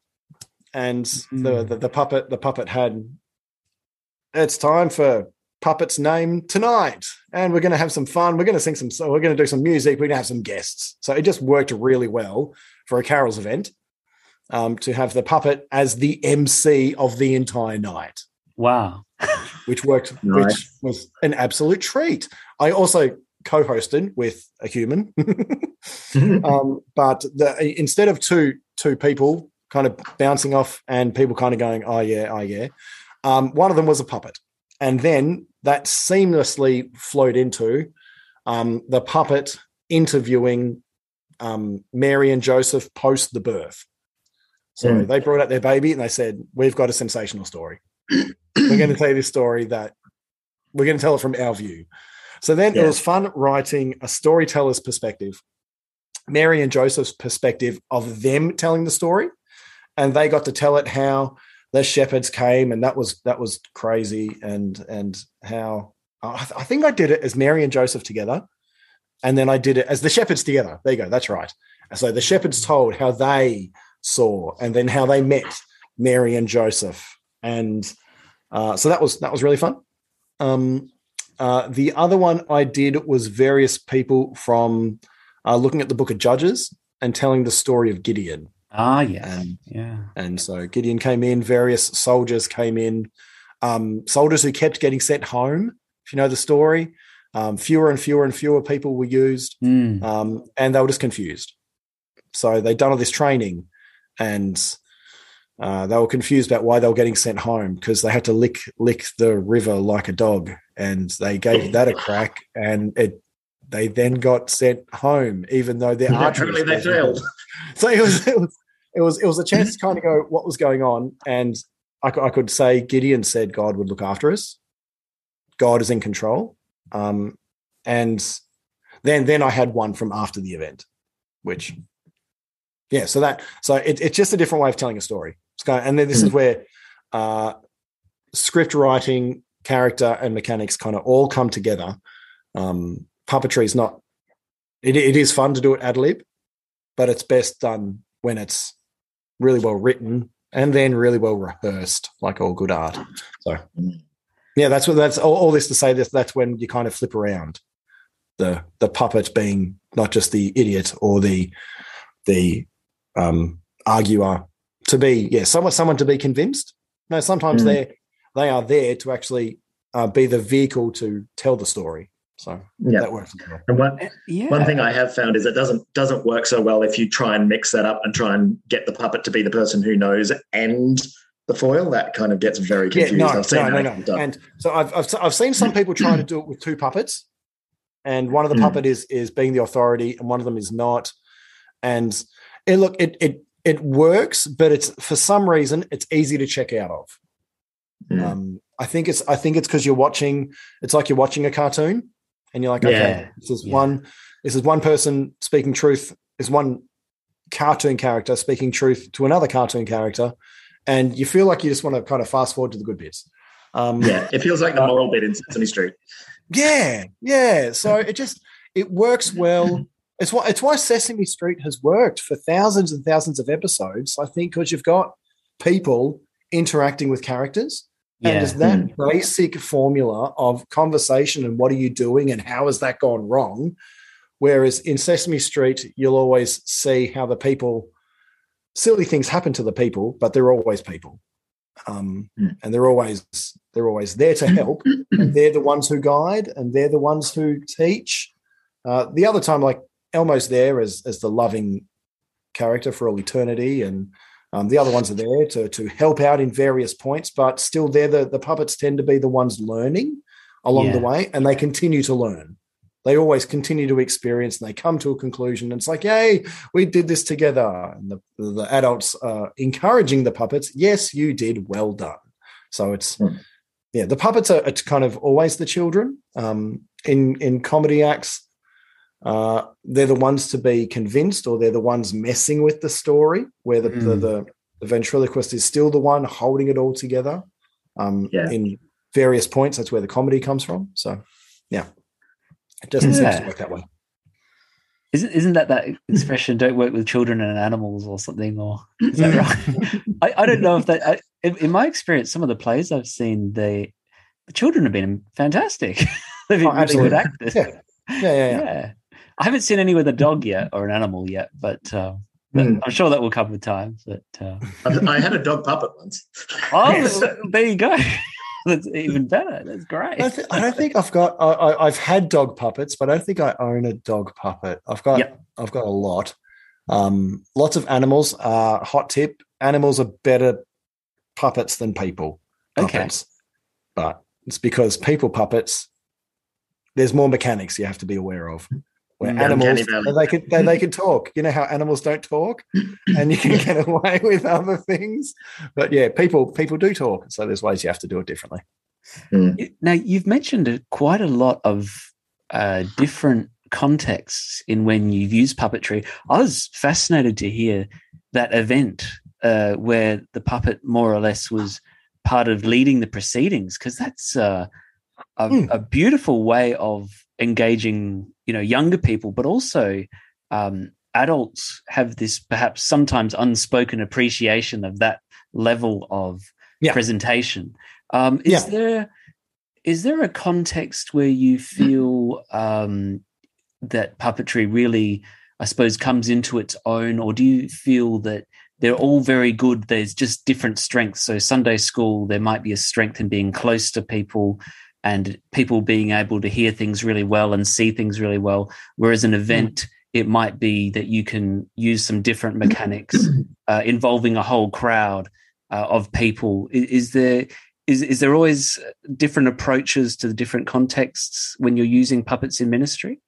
and mm. the, the the puppet the puppet had. It's time for puppet's name tonight, and we're going to have some fun. We're going to sing some. So we're going to do some music. We're going to have some guests. So it just worked really well for a carols event um, to have the puppet as the MC of the entire night. Wow. which worked, nice. which was an absolute treat. I also co-hosted with a human, um, but the, instead of two two people kind of bouncing off and people kind of going, "Oh yeah, oh yeah," um, one of them was a puppet, and then that seamlessly flowed into um, the puppet interviewing um, Mary and Joseph post the birth. So mm. they brought out their baby and they said, We've got a sensational story. we're going to tell you this story that we're going to tell it from our view. So then yeah. it was fun writing a storyteller's perspective, Mary and Joseph's perspective of them telling the story. And they got to tell it how the shepherds came, and that was that was crazy, and and how I, th- I think I did it as Mary and Joseph together, and then I did it as the shepherds together. There you go. That's right. So the shepherds told how they saw, and then how they met Mary and Joseph, and uh, so that was that was really fun. Um, uh, the other one I did was various people from uh, looking at the Book of Judges and telling the story of Gideon. Ah, yeah, and, yeah. And so Gideon came in. Various soldiers came in. Um, soldiers who kept getting sent home. If you know the story, um, fewer and fewer and fewer people were used, mm. um, and they were just confused. So they'd done all this training, and uh, they were confused about why they were getting sent home because they had to lick lick the river like a dog, and they gave that a crack, and it they then got sent home, even though their archery. they failed. So it was, it was it was it was a chance to kind of go what was going on, and I, I could say Gideon said God would look after us. God is in control, um, and then then I had one from after the event, which yeah, so that so it, it's just a different way of telling a story. Kind of, and then this is where uh, script writing, character, and mechanics kind of all come together. Um, puppetry is not. It, it is fun to do it ad lib, but it's best done when it's really well written and then really well rehearsed, like all good art. So, yeah, that's what that's all, all this to say. That that's when you kind of flip around the the puppet being not just the idiot or the the um, arguer to be yeah someone someone to be convinced. No, sometimes mm. they they are there to actually uh, be the vehicle to tell the story. So yeah. that works. Well. And one, uh, yeah. one thing I have found is it doesn't doesn't work so well if you try and mix that up and try and get the puppet to be the person who knows and the foil. That kind of gets very confused. Yeah, no, I've seen no, no, no. And so I've, I've I've seen some people try to do it with two puppets, and one of the mm. puppet is is being the authority, and one of them is not. And it, look, it it it works, but it's for some reason it's easy to check out of. Mm. Um, I think it's I think it's because you're watching. It's like you're watching a cartoon and you're like, okay, yeah. this is yeah. one, this is one person speaking truth, is one cartoon character speaking truth to another cartoon character, and you feel like you just want to kind of fast forward to the good bits. Um, yeah, it feels like the moral bit in Sesame Street. Yeah, yeah. So it just it works well. It's why it's why Sesame Street has worked for thousands and thousands of episodes. I think because you've got people interacting with characters yeah. And is that mm. basic formula of conversation and what are you doing and how has that gone wrong? Whereas in Sesame Street, you'll always see how the people, silly things happen to the people, but they're always people. Um, mm. and they're always they're always there to help. and they're the ones who guide, and they're the ones who teach. Uh, the other time, like Elmo's there as as the loving character for all eternity, and um, the other ones are there to, to help out in various points, but still, they're the, the puppets tend to be the ones learning along yeah. the way, and they continue to learn. They always continue to experience, and they come to a conclusion. And it's like, "Yay, we did this together!" And the, the adults are encouraging the puppets. Yes, you did. Well done. So it's mm. yeah, the puppets are it's kind of always the children. Um, in in comedy acts, uh, they're the ones to be convinced or they're the ones messing with the story where the, mm. the, the, the, ventriloquist is still the one holding it all together um, yeah. in various points that's where the comedy comes from so yeah it doesn't yeah. seem to work that way isn't isn't that that expression don't work with children and animals or something or is that right I, I don't know if that I, in, my experience some of the plays i've seen the the children have been fantastic they've been oh, really good actors yeah. Yeah, yeah, yeah. yeah. I haven't seen any with a dog yet or an animal yet, but, uh, but mm. I'm sure that will come with time. But uh... I had a dog puppet once. Oh, there you go. that's even better. That's great. I, th- I don't think I've got. I, have had dog puppets, but I don't think I own a dog puppet. I've got. Yep. I've got a lot. Um, lots of animals. Uh, hot tip: animals are better puppets than people. Puppets. Okay. But it's because people puppets. There's more mechanics you have to be aware of where mm, animals they can they, they can talk. You know how animals don't talk, and you can get away with other things. But yeah, people people do talk, so there's ways you have to do it differently. Mm. Now you've mentioned quite a lot of uh, different contexts in when you've used puppetry. I was fascinated to hear that event uh, where the puppet more or less was part of leading the proceedings because that's uh, a, mm. a beautiful way of engaging you know younger people but also um, adults have this perhaps sometimes unspoken appreciation of that level of yeah. presentation um, is yeah. there is there a context where you feel um, that puppetry really i suppose comes into its own or do you feel that they're all very good there's just different strengths so sunday school there might be a strength in being close to people and people being able to hear things really well and see things really well. Whereas an event, mm. it might be that you can use some different mechanics uh, involving a whole crowd uh, of people. Is, is, there is is there always different approaches to the different contexts when you're using puppets in ministry?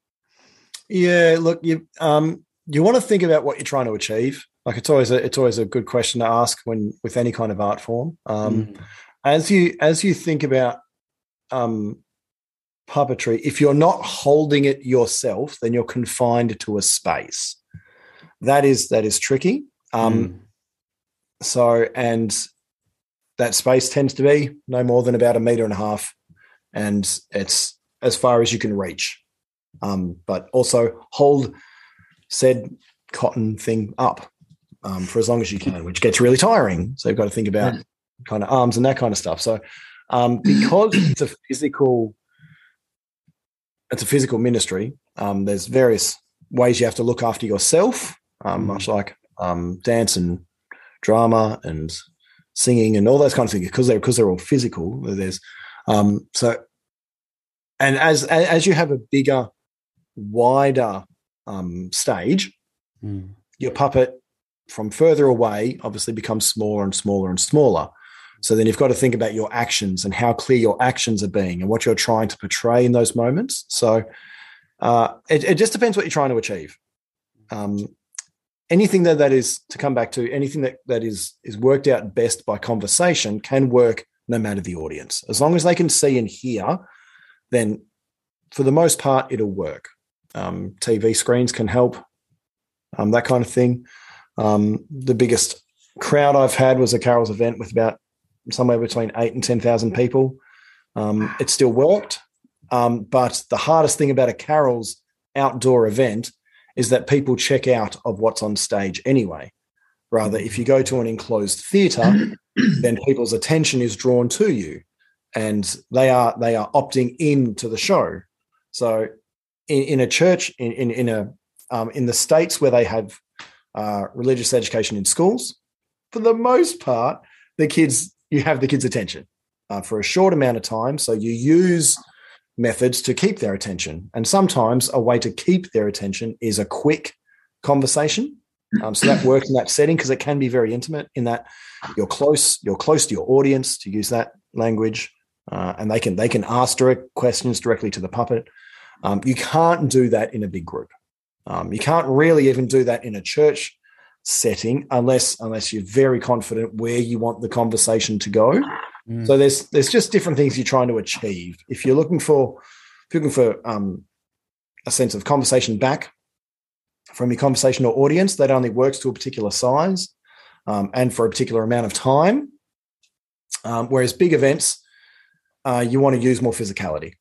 Yeah, look, you um, you want to think about what you're trying to achieve. Like it's always a it's always a good question to ask when with any kind of art form. Um, mm. As you as you think about um, puppetry, if you're not holding it yourself, then you're confined to a space. That is that is tricky. Um, mm. So, and that space tends to be no more than about a meter and a half, and it's as far as you can reach. Um, but also hold said cotton thing up um, for as long as you can, which gets really tiring. So you've got to think about mm. kind of arms and that kind of stuff. So um, because it's a physical it's a physical ministry um, there's various ways you have to look after yourself um, much mm. like um, dance and drama and singing and all those kinds of things because they're because they're all physical there's um, so and as as you have a bigger wider um, stage mm. your puppet from further away obviously becomes smaller and smaller and smaller so then you've got to think about your actions and how clear your actions are being and what you're trying to portray in those moments. So uh, it, it, just depends what you're trying to achieve. Um, anything that, that is to come back to anything that, that is is worked out best by conversation can work no matter the audience. As long as they can see and hear, then for the most part it'll work. Um, TV screens can help, um, that kind of thing. Um, the biggest crowd I've had was a Carols event with about somewhere between eight and 10,000 people. Um, it still worked. Um, but the hardest thing about a Carols outdoor event is that people check out of what's on stage anyway. Rather, if you go to an enclosed theatre, then people's attention is drawn to you, and they are they are opting in to the show. So, in, in a church, in in, in a um, in the states where they have uh, religious education in schools, for the most part, the kids you have the kids' attention uh, for a short amount of time. So you use methods to keep their attention. And sometimes a way to keep their attention is a quick conversation. Um, so that works in that setting because it can be very intimate in that you're close, you're close to your audience to use that language. Uh, and they can they can ask direct questions directly to the puppet. Um, you can't do that in a big group. Um, you can't really even do that in a church setting unless unless you're very confident where you want the conversation to go. Mm. So there's there's just different things you're trying to achieve. If you're looking for you're looking for um, a sense of conversation back from your conversational audience, that only works to a particular size um, and for a particular amount of time. Um, whereas big events, uh, you want to use more physicality.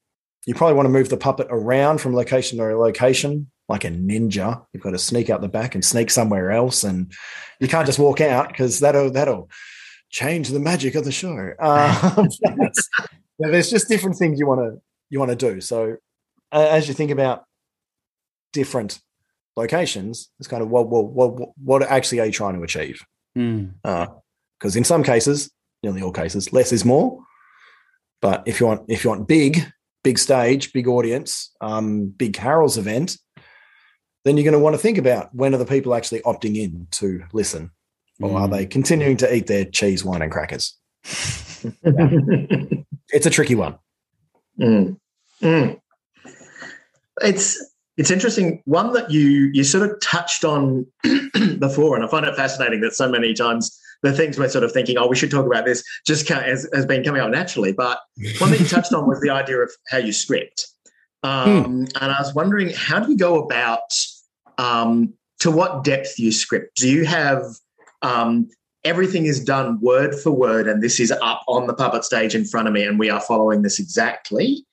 You probably want to move the puppet around from location to location like a ninja. You've got to sneak out the back and sneak somewhere else, and you can't just walk out because that'll that'll change the magic of the show. Um, there's just different things you want to you want to do. So uh, as you think about different locations, it's kind of what what what, what actually are you trying to achieve? Because mm. uh, in some cases, nearly all cases, less is more. But if you want if you want big, big stage, big audience, um, big carols event, then you're going to want to think about when are the people actually opting in to listen, or mm. are they continuing to eat their cheese, wine, and crackers? it's a tricky one. Mm. Mm. It's it's interesting. One that you you sort of touched on before, and I find it fascinating that so many times the things we're sort of thinking, oh, we should talk about this, just has, has been coming up naturally. But one that you touched on was the idea of how you script. Um, hmm. And I was wondering, how do you go about um, to what depth you script? Do you have um, everything is done word for word, and this is up on the puppet stage in front of me, and we are following this exactly?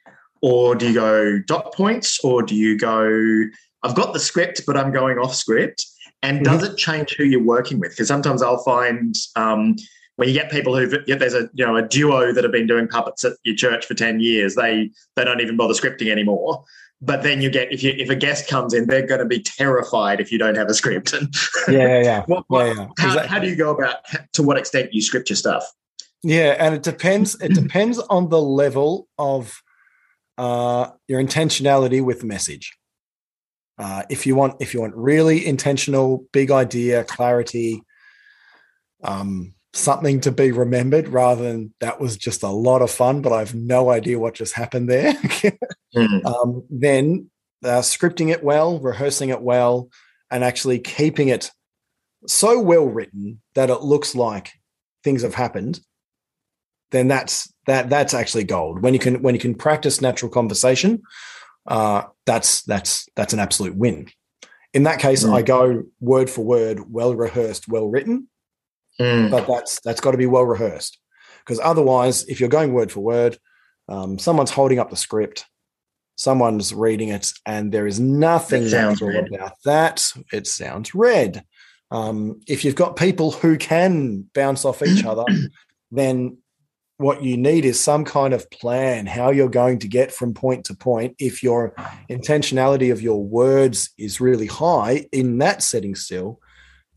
Or do you go dot points, or do you go, I've got the script, but I'm going off script? And does mm-hmm. it change who you're working with? Because sometimes I'll find um, when you get people who there's a you know a duo that have been doing puppets at your church for 10 years they they don't even bother scripting anymore but then you get if you if a guest comes in they're going to be terrified if you don't have a script and yeah yeah, yeah. what, what, yeah, yeah. How, exactly. how do you go about to what extent you script your stuff yeah and it depends it depends on the level of uh, your intentionality with the message uh, if you want, if you want really intentional, big idea, clarity, um, something to be remembered, rather than that was just a lot of fun, but I have no idea what just happened there. mm. um, then uh, scripting it well, rehearsing it well, and actually keeping it so well written that it looks like things have happened then that's that that's actually gold when you can when you can practice natural conversation uh, that's that's that's an absolute win. In that case, mm. I go word for word, well rehearsed, well written. Mm. But that's that's got to be well rehearsed because otherwise, if you're going word for word, um, someone's holding up the script, someone's reading it, and there is nothing natural about that. It sounds read. Um, if you've got people who can bounce off each other, then what you need is some kind of plan how you're going to get from point to point if your intentionality of your words is really high in that setting still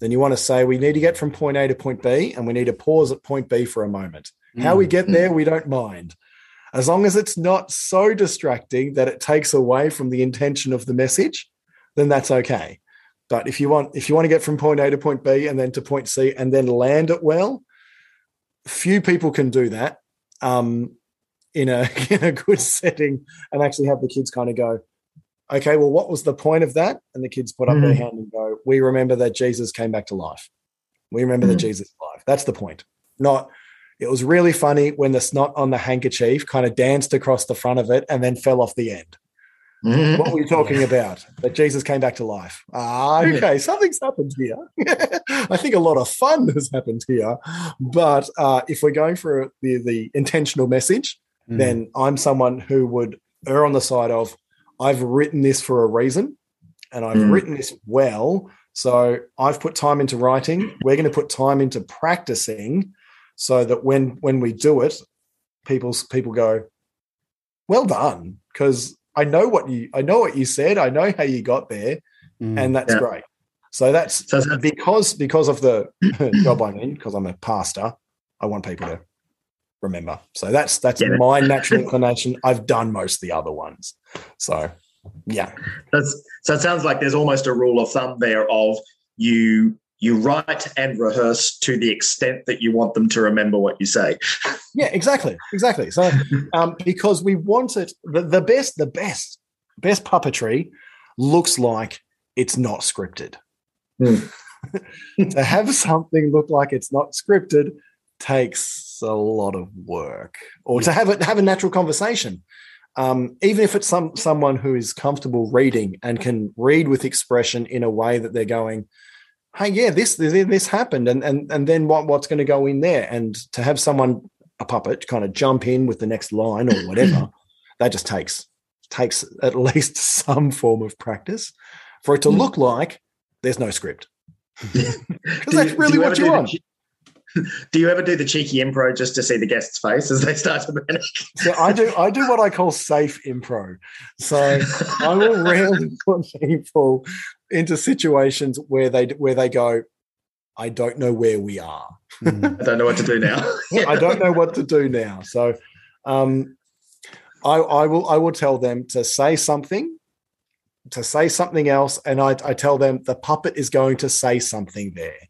then you want to say we need to get from point a to point b and we need to pause at point b for a moment mm. how we get mm. there we don't mind as long as it's not so distracting that it takes away from the intention of the message then that's okay but if you want if you want to get from point a to point b and then to point c and then land it well few people can do that um, in a in a good setting and actually have the kids kind of go, okay, well, what was the point of that? And the kids put up mm-hmm. their hand and go, we remember that Jesus came back to life. We remember mm-hmm. that Jesus life. That's the point. Not it was really funny when the snot on the handkerchief kind of danced across the front of it and then fell off the end. Mm-hmm. What were you talking about? That Jesus came back to life. Ah, okay, something's happened here. I think a lot of fun has happened here. But uh, if we're going for the, the intentional message, mm. then I'm someone who would err on the side of I've written this for a reason and I've mm. written this well. So I've put time into writing. We're going to put time into practicing so that when when we do it, people people go, well done, because I know what you I know what you said. I know how you got there, mm, and that's yeah. great. So that's, so that's because because of the job I'm in, because I'm a pastor. I want people to remember. So that's that's yeah. my natural inclination. I've done most of the other ones. So yeah. That's so it sounds like there's almost a rule of thumb there of you you write and rehearse to the extent that you want them to remember what you say. yeah, exactly, exactly. So, um, because we want it, the, the best, the best, best puppetry looks like it's not scripted. Mm. to have something look like it's not scripted takes a lot of work, or to have it have a natural conversation. Um, even if it's some someone who is comfortable reading and can read with expression in a way that they're going, hey, yeah, this this, this happened, and and and then what what's going to go in there, and to have someone a puppet kind of jump in with the next line or whatever, that just takes takes at least some form of practice for it to hmm. look like there's no script. Because that's really what you want. do you ever do the cheeky improv just to see the guest's face as they start to panic? so I do. I do what I call safe improv. So I will rarely put people into situations where they where they go, I don't know where we are. I don't know what to do now. I don't know what to do now. So Um, I, I will I will tell them to say something, to say something else, and I, I tell them the puppet is going to say something there.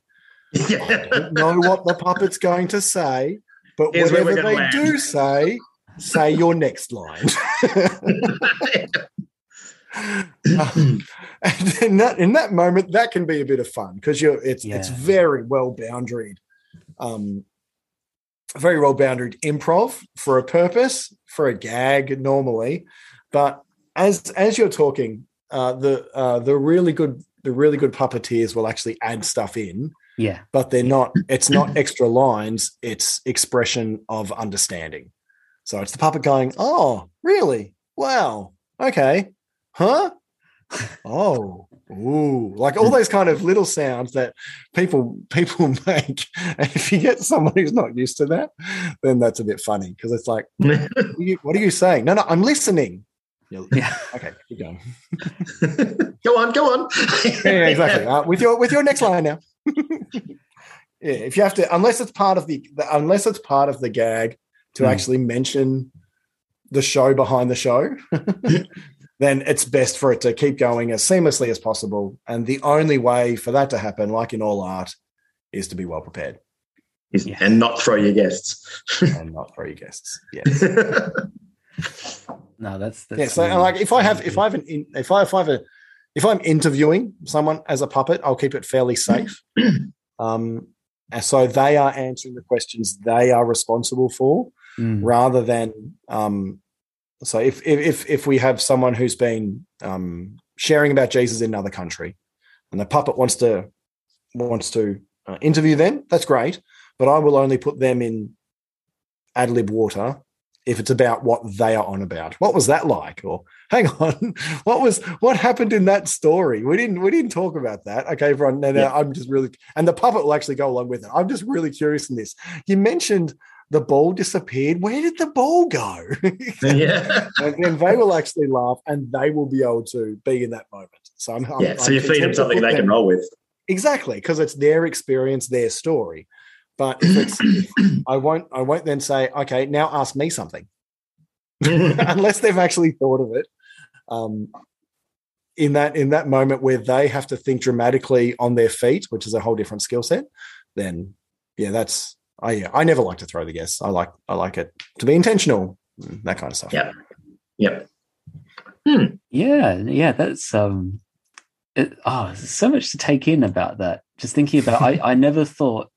Yeah. I don't know what the puppet's going to say, but Here's whatever they land. do say, say your next line. um, and in that in that moment, that can be a bit of fun because you're it's yeah. it's very well boundaried, um, very well boundaried improv for a purpose for a gag normally, but as as you're talking, uh, the uh, the really good the really good puppeteers will actually add stuff in. Yeah, but they're not. It's not extra lines. It's expression of understanding. So it's the puppet going, "Oh, really? Wow. Okay. Huh? oh, ooh, like all those kind of little sounds that people people make. And if you get someone who's not used to that, then that's a bit funny because it's like, what are, you, what are you saying? No, no, I'm listening. Yeah. Okay, keep going. go on, go on. yeah, exactly. Uh, with your with your next line now. Yeah, if you have to, unless it's part of the, the unless it's part of the gag to mm. actually mention the show behind the show, then it's best for it to keep going as seamlessly as possible. And the only way for that to happen, like in all art, is to be well prepared. Yeah. And not throw your guests. and not throw your guests. Yes. no, that's, that's yeah. So, like, if I have, if I have an, if I, if I have a, if I'm interviewing someone as a puppet, I'll keep it fairly safe. um, and so they are answering the questions they are responsible for, mm. rather than um, so if if if we have someone who's been um, sharing about Jesus in another country, and the puppet wants to wants to uh, interview them, that's great. But I will only put them in ad lib water if it's about what they are on about. What was that like? Or hang on, what was what happened in that story? We didn't we didn't talk about that. Okay, everyone. Now, yeah. I'm just really and the puppet will actually go along with it. I'm just really curious in this. You mentioned the ball disappeared. Where did the ball go? yeah. and, and, they will actually laugh and they will be able to be in that moment. So I'm, yeah. I'm, so you feed them something they them, can roll with. Exactly, because it's their experience, their story. But if it's, I won't, I won't then say, okay, now ask me something, unless they've actually thought of it. Um, in that in that moment where they have to think dramatically on their feet, which is a whole different skill set, then yeah, that's I yeah, I never like to throw the guess. I like I like it to be intentional, that kind of stuff. Yeah. Yep. Hmm. Yeah, yeah, that's um it, oh, so much to take in about that. Just thinking about I I never thought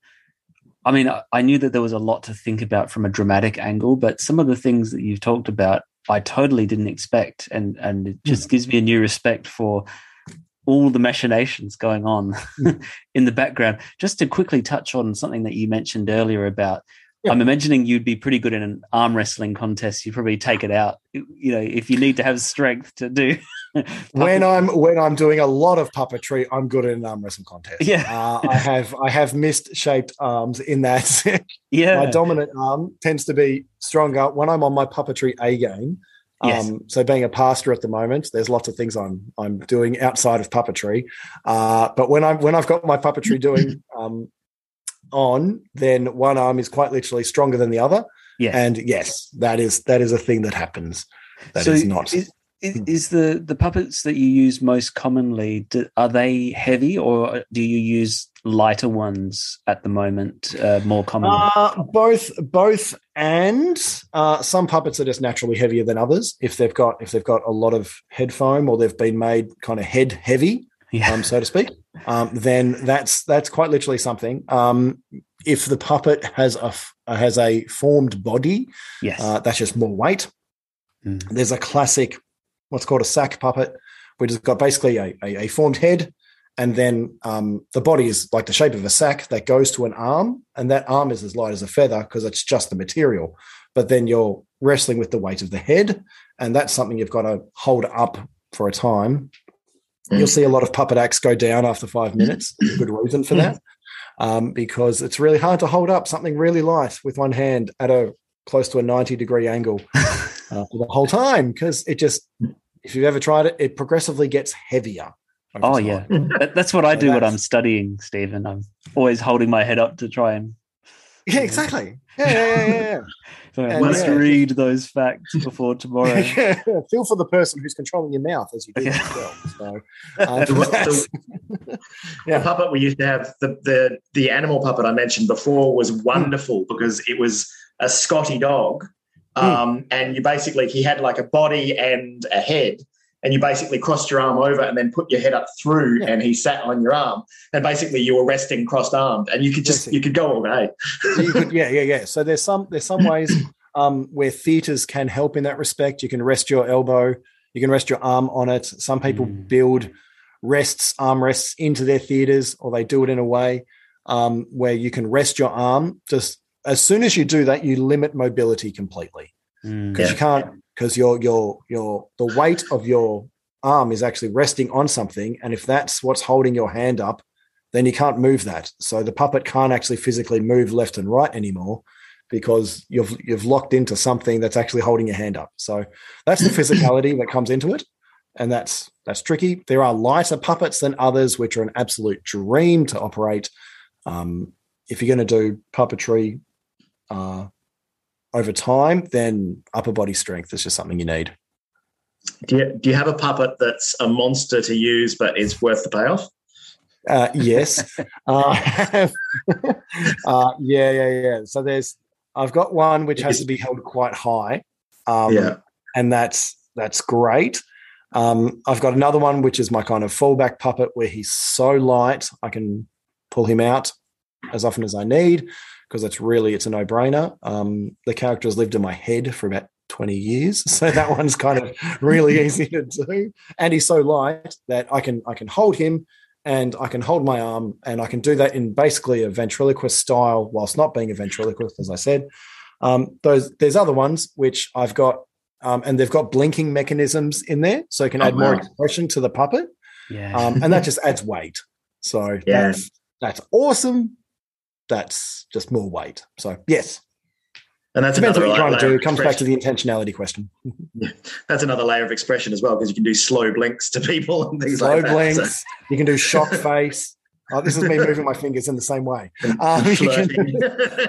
I mean, I, I knew that there was a lot to think about from a dramatic angle, but some of the things that you've talked about, I totally didn't expect, and and it just mm. gives me a new respect for all the machinations going on in the background. Just to quickly touch on something that you mentioned earlier about yeah. I'm imagining you'd be pretty good in an arm wrestling contest. You'd probably take it out, you know, if you need to have strength to do. when I'm when I'm doing a lot of puppetry, I'm good in an arm wrestling contest. Yeah, uh, I have I have mist shaped arms in that. yeah, my dominant arm tends to be stronger when I'm on my puppetry A game. Yes. Um, so being a pastor at the moment, there's lots of things I'm I'm doing outside of puppetry. Uh, but when I'm when I've got my puppetry doing um, on, then one arm is quite literally stronger than the other. Yeah. And yes, that is that is a thing that happens. That so is not. Is, is, the the puppets that you use most commonly do, are they heavy or do you use lighter ones at the moment uh, more commonly? Uh, both, both, and uh, some puppets are just naturally heavier than others. If they've got if they've got a lot of head foam or they've been made kind of head heavy, yeah. um, so to speak, um, then that's that's quite literally something. Um, if the puppet has a has a formed body, yes, uh, that's just more weight. Mm. There's a classic, what's called a sack puppet, which has got basically a, a, a formed head, and then um, the body is like the shape of a sack that goes to an arm, and that arm is as light as a feather because it's just the material. But then you're wrestling with the weight of the head, and that's something you've got to hold up for a time Mm. You'll see a lot of puppet acts go down after five minutes. There's good reason for that, um, because it's really hard to hold up something really light with one hand at a close to a 90 degree angle uh, for the whole time. Because it just, if you've ever tried it, it progressively gets heavier. Oh, time. yeah. That, that's what I do when I'm studying, Stephen. I'm always holding my head up to try and Yeah, exactly. Yeah, yeah, yeah. yeah. so I must yeah. read those facts before tomorrow. yeah. Feel for the person who's controlling your mouth as you do okay. well. So, um, the, yeah. the puppet we used to have, the, the the animal puppet I mentioned before, was wonderful mm. because it was a Scotty dog, hmm. um, mm. and you basically he had like a body and a head, and you basically crossed your arm over and then put your head up through yeah. and he sat on your arm and basically you were resting crossed armed and you could just you could go all day so could, yeah yeah yeah so there's some there's some ways um, where theaters can help in that respect you can rest your elbow you can rest your arm on it some people mm. build rests arm rests into their theaters or they do it in a way um, where you can rest your arm just as soon as you do that you limit mobility completely because mm. yeah. you can't because your your your the weight of your arm is actually resting on something, and if that's what's holding your hand up, then you can't move that. So the puppet can't actually physically move left and right anymore because you've you've locked into something that's actually holding your hand up. So that's the physicality that comes into it, and that's that's tricky. There are lighter puppets than others, which are an absolute dream to operate. Um, if you're going to do puppetry, uh, over time, then upper body strength is just something you need. Do you, do you have a puppet that's a monster to use but is worth the payoff? Uh, yes. uh, uh, yeah, yeah, yeah. So there's, I've got one which has to be held quite high. Um, yeah. And that's, that's great. Um, I've got another one which is my kind of fallback puppet where he's so light I can pull him out as often as I need because it's really it's a no brainer. Um, the character has lived in my head for about 20 years, so that one's kind of really easy to do. And he's so light that I can I can hold him and I can hold my arm and I can do that in basically a ventriloquist style whilst not being a ventriloquist, as I said. Um, those there's other ones which I've got, um, and they've got blinking mechanisms in there, so you can oh, add wow. more expression to the puppet. Yeah, um, and that just adds weight. So yeah. that's that's awesome that's just more weight. So yes. And that's Depends what you're trying to do. It comes back to the intentionality question. yeah. That's another layer of expression as well, because you can do slow blinks to people and things slow like that. blinks. So. You can do shock face. Oh, this is me moving my fingers in the same way. Um, you, can,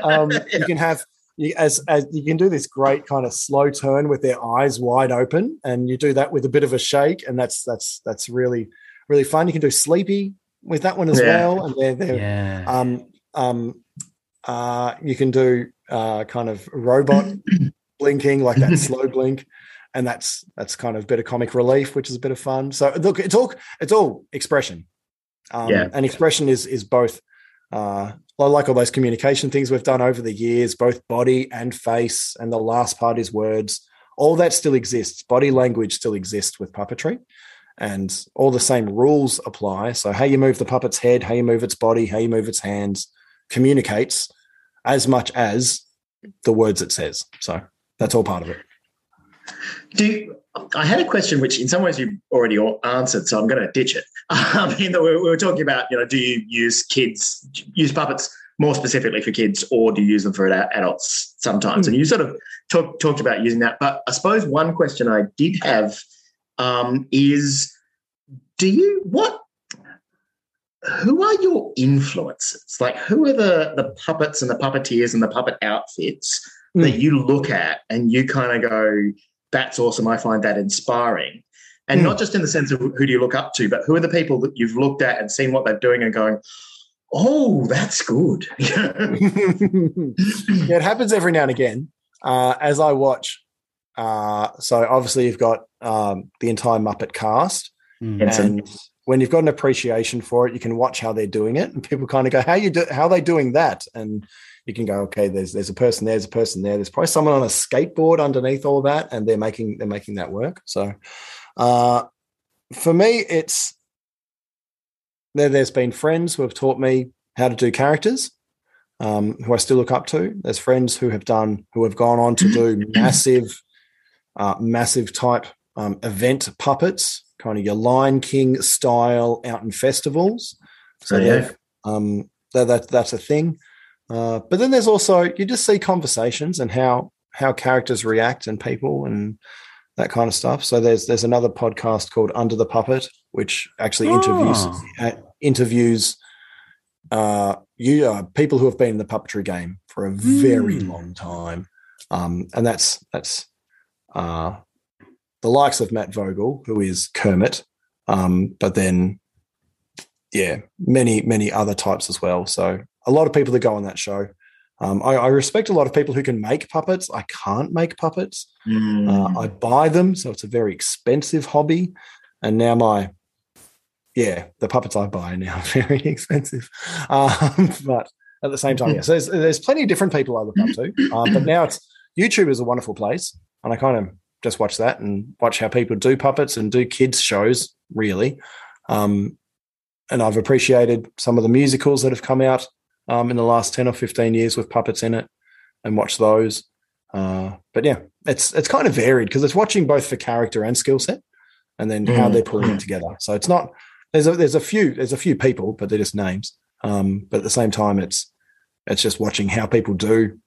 um, yeah. you can have you, as as you can do this great kind of slow turn with their eyes wide open, and you do that with a bit of a shake, and that's that's that's really really fun. You can do sleepy with that one as yeah. well, and they're they're yeah. um, um, uh, you can do uh, kind of robot blinking, like that slow blink, and that's that's kind of a bit of comic relief, which is a bit of fun. So look, it's all it's all expression, um, yeah. and expression is is both. Uh, like all those communication things we've done over the years, both body and face, and the last part is words. All that still exists. Body language still exists with puppetry, and all the same rules apply. So how you move the puppet's head, how you move its body, how you move its hands, communicates as much as the words it says. So that's all part of it. Do I had a question which in some ways you already answered, so I'm going to ditch it. I mean, we were talking about, you know, do you use kids, use puppets more specifically for kids, or do you use them for adults sometimes? Mm. And you sort of talk, talked about using that. But I suppose one question I did have um, is, do you what who are your influences? Like, who are the the puppets and the puppeteers and the puppet outfits mm. that you look at and you kind of go, "That's awesome! I find that inspiring." And mm. not just in the sense of who do you look up to, but who are the people that you've looked at and seen what they're doing and going, "Oh, that's good." yeah, it happens every now and again. Uh, as I watch, uh, so obviously you've got um, the entire Muppet cast, mm. and when you've got an appreciation for it, you can watch how they're doing it, and people kind of go, "How you do? How are they doing that?" And you can go, "Okay, there's there's a person there, there's a person there. There's probably someone on a skateboard underneath all that, and they're making they're making that work." So, uh, for me, it's there. There's been friends who have taught me how to do characters, um, who I still look up to. There's friends who have done who have gone on to do massive, uh, massive type um, event puppets kind of your Lion King style out in festivals. So yeah. um, that, that, that's a thing. Uh, but then there's also you just see conversations and how how characters react and people and that kind of stuff. So there's there's another podcast called Under the Puppet, which actually oh. interviews uh, interviews uh, you are people who have been in the puppetry game for a very mm. long time, um, and that's that's uh, the likes of Matt Vogel, who is Kermit, um, but then yeah, many many other types as well. So a lot of people that go on that show. Um, I, I, respect a lot of people who can make puppets. I can't make puppets. Mm. Uh, I buy them, so it's a very expensive hobby. And now my yeah, the puppets I buy now are very expensive. Um, but at the same time, yes, there's, there's plenty of different people I look up to. Um, but now it's YouTube is a wonderful place, and I kind of just watch that and watch how people do puppets and do kids shows. Really, um, and I've appreciated some of the musicals that have come out um, in the last ten or fifteen years with puppets in it, and watch those. Uh, but yeah, it's it's kind of varied because it's watching both for character and skill set, and then mm. how they're pulling it together. So it's not there's a there's a few there's a few people, but they're just names. Um, but at the same time, it's it's just watching how people do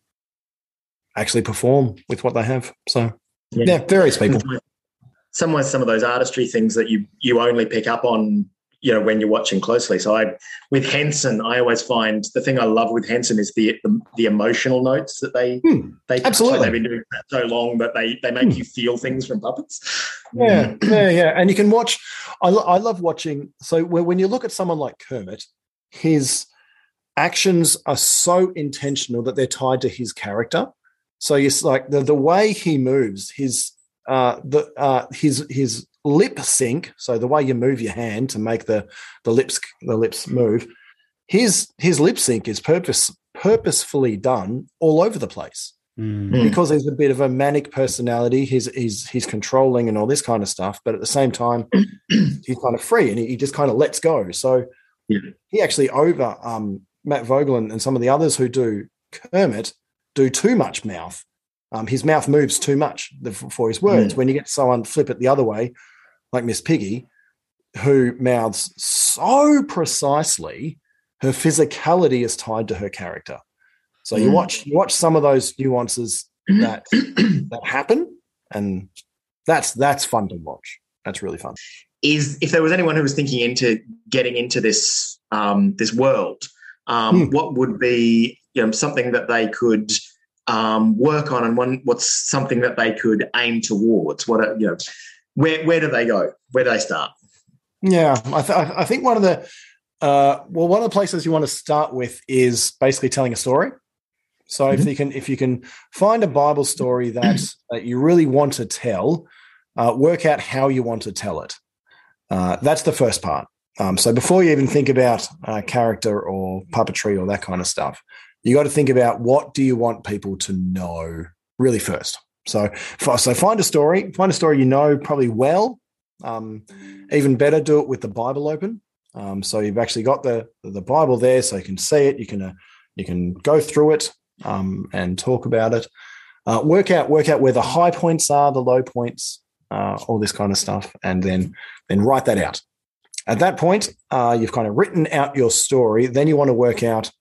actually perform with what they have. So yeah, yeah various people. Some some of those artistry things that you you only pick up on you know when you're watching closely. So I with Henson, I always find the thing I love with Henson is the the, the emotional notes that they hmm, they absolutely they've been doing that so long, that they they make hmm. you feel things from puppets. Yeah, yeah, yeah, and you can watch. I I love watching. So when you look at someone like Kermit, his actions are so intentional that they're tied to his character. So it's like the the way he moves, his uh, the uh, his his lip sync, so the way you move your hand to make the the lips the lips move, his his lip sync is purpose purposefully done all over the place. Mm. Because he's a bit of a manic personality, he's he's he's controlling and all this kind of stuff, but at the same time, he's kind of free and he, he just kind of lets go. So yeah. he actually over um, Matt Vogel and, and some of the others who do Kermit do too much mouth. Um, his mouth moves too much for his words. Mm. When you get someone flip it the other way, like Miss Piggy, who mouths so precisely, her physicality is tied to her character. So you mm. watch you watch some of those nuances that that happen, and that's that's fun to watch. That's really fun. Is if there was anyone who was thinking into getting into this um, this world, um, hmm. what would be you know something that they could um, work on, and one what's something that they could aim towards? What are, you know, where where do they go? Where do they start? Yeah, I, th- I think one of the uh, well, one of the places you want to start with is basically telling a story. So mm-hmm. if you can if you can find a Bible story that that you really want to tell, uh, work out how you want to tell it. Uh, that's the first part. Um, so before you even think about uh, character or puppetry or that kind of stuff, you got to think about what do you want people to know really first. So, so find a story, find a story you know probably well. Um, even better, do it with the Bible open. Um, so you've actually got the the Bible there, so you can see it. You can uh, you can go through it um, and talk about it. Uh, work out work out where the high points are, the low points, uh, all this kind of stuff, and then then write that out. At that point, uh, you've kind of written out your story. Then you want to work out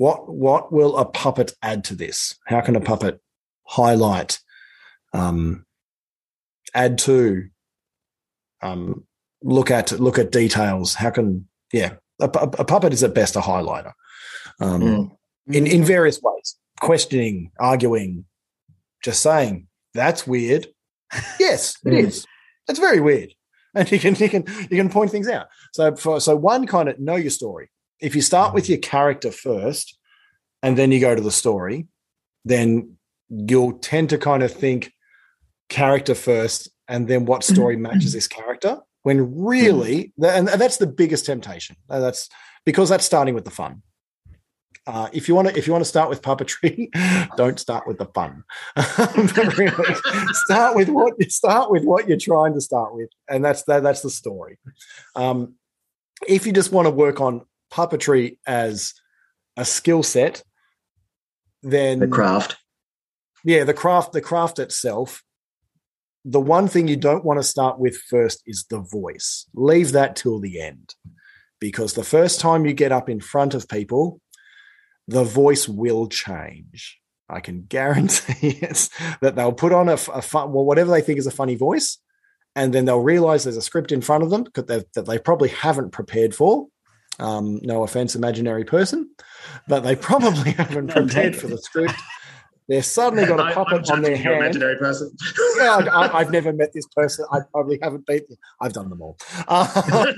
what what will a puppet add to this? How can a puppet highlight um, add to, um, look at look at details. How can yeah, a, a puppet is at best a highlighter, um, mm. in in various ways, questioning, arguing, just saying that's weird. yes, it mm. is. That's very weird, and you can you can you can point things out. So for so one kind of know your story. If you start with your character first, and then you go to the story, then you'll tend to kind of think character first and then what story matches this character when really and that's the biggest temptation. That's because that's starting with the fun. Uh, if you want to if you want to start with puppetry don't start with the fun. Really, start with what you start with what you're trying to start with and that's that, that's the story. Um, if you just want to work on puppetry as a skill set then the craft yeah the craft the craft itself the one thing you don't want to start with first is the voice. Leave that till the end. Because the first time you get up in front of people, the voice will change. I can guarantee it that they'll put on a, a fun, well, whatever they think is a funny voice, and then they'll realize there's a script in front of them that they probably haven't prepared for. Um, no offense, imaginary person. but they probably haven't prepared for the script. They've suddenly got a puppet on their hand. Imaginary person. yeah, I, have never met this person. I probably haven't beat. I've done them all. Um,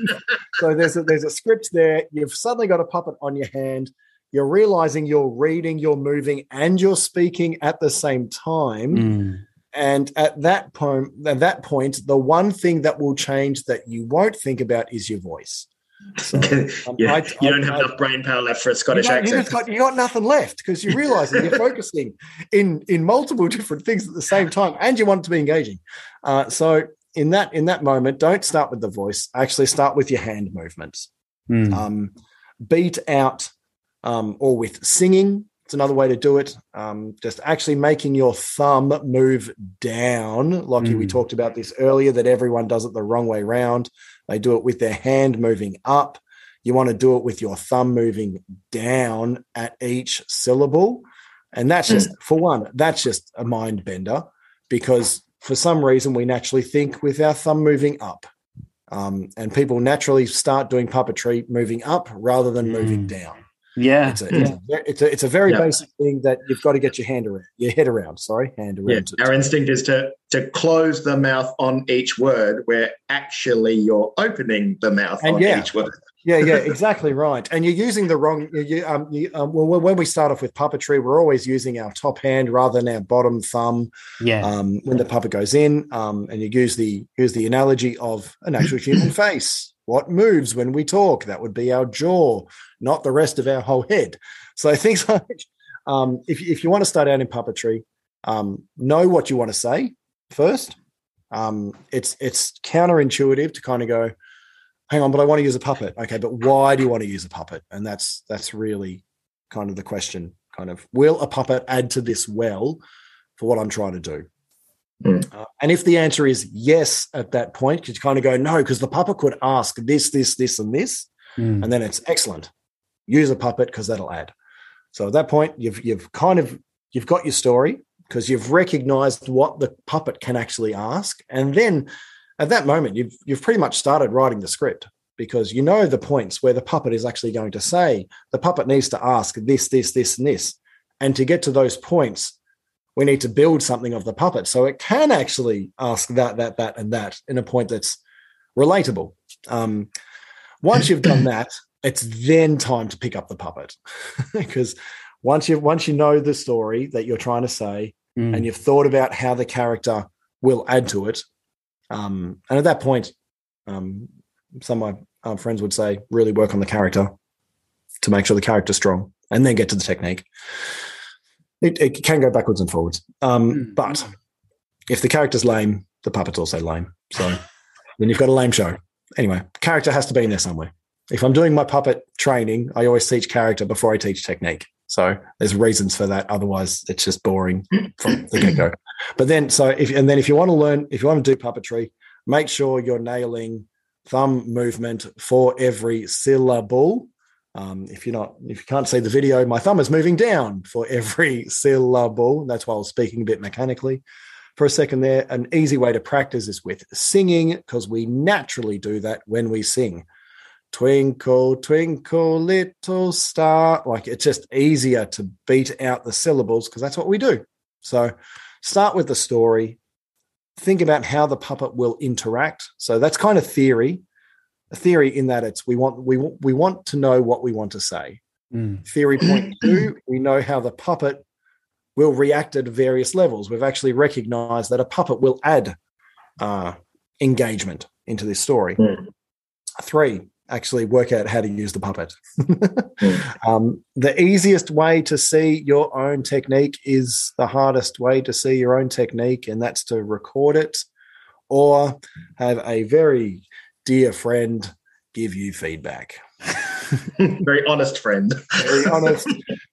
so there's a, there's a script there. You've suddenly got a puppet on your hand. You're realizing you're reading, you're moving, and you're speaking at the same time. Mm. And at that point, at that point, the one thing that will change that you won't think about is your voice. So, um, yeah, I, you don't I, have I, enough brain power left for a Scottish you accent. Got, you got nothing left because you realise that you're focusing in in multiple different things at the same time, and you want it to be engaging. Uh, so in that in that moment, don't start with the voice. Actually, start with your hand movements. Mm. Um, beat out um, or with singing. It's another way to do it. Um, just actually making your thumb move down, like mm. we talked about this earlier, that everyone does it the wrong way round. They do it with their hand moving up. You want to do it with your thumb moving down at each syllable. And that's just, mm. for one, that's just a mind bender because for some reason we naturally think with our thumb moving up. Um, and people naturally start doing puppetry moving up rather than mm. moving down. Yeah, it's a, it's a, it's a, it's a very yeah. basic thing that you've got to get your hand around, your head around. Sorry, hand around. Yeah. Our instinct is to to close the mouth on each word, where actually you're opening the mouth and on yeah. each word. yeah, yeah, exactly right. And you're using the wrong. You, um, you, um, well, when we start off with puppetry, we're always using our top hand rather than our bottom thumb. Yeah. Um, when the puppet goes in, um, and you use the use the analogy of an actual human face. What moves when we talk? That would be our jaw, not the rest of our whole head. So things like um, if, if you want to start out in puppetry, um, know what you want to say first. Um, it's it's counterintuitive to kind of go, hang on, but I want to use a puppet. Okay, but why do you want to use a puppet? And that's that's really kind of the question. Kind of, will a puppet add to this well for what I'm trying to do? Mm. Uh, and if the answer is yes at that point, you kind of go, no, because the puppet could ask this, this, this, and this. Mm. And then it's excellent. Use a puppet because that'll add. So at that point, you've you've kind of you've got your story because you've recognized what the puppet can actually ask. And then at that moment, you've you've pretty much started writing the script because you know the points where the puppet is actually going to say, the puppet needs to ask this, this, this, and this. And to get to those points, we need to build something of the puppet so it can actually ask that, that, that, and that in a point that's relatable. Um, once you've done that, it's then time to pick up the puppet because once you once you know the story that you're trying to say mm. and you've thought about how the character will add to it, um, and at that point, um, some of my uh, friends would say really work on the character to make sure the character's strong, and then get to the technique it, it can go backwards and forwards. Um, mm. But if the character's lame, the puppet's also lame. So then you've got a lame show. Anyway, character has to be in there somewhere. If I'm doing my puppet training, I always teach character before I teach technique. So there's reasons for that. Otherwise, it's just boring from the get go. But then, so if and then if you want to learn, if you want to do puppetry, make sure you're nailing thumb movement for every syllable um, if you're not, if you can't see the video, my thumb is moving down for every syllable. That's why I was speaking a bit mechanically for a second there. An easy way to practice is with singing because we naturally do that when we sing. Twinkle, twinkle, little star. Like it's just easier to beat out the syllables because that's what we do. So start with the story. Think about how the puppet will interact. So that's kind of theory theory in that it's we want we we want to know what we want to say. Mm. Theory point two, we know how the puppet will react at various levels. We've actually recognized that a puppet will add uh, engagement into this story. Mm. Three, actually work out how to use the puppet. mm. um, the easiest way to see your own technique is the hardest way to see your own technique, and that's to record it or have a very dear friend, give you feedback. Very honest friend. Very honest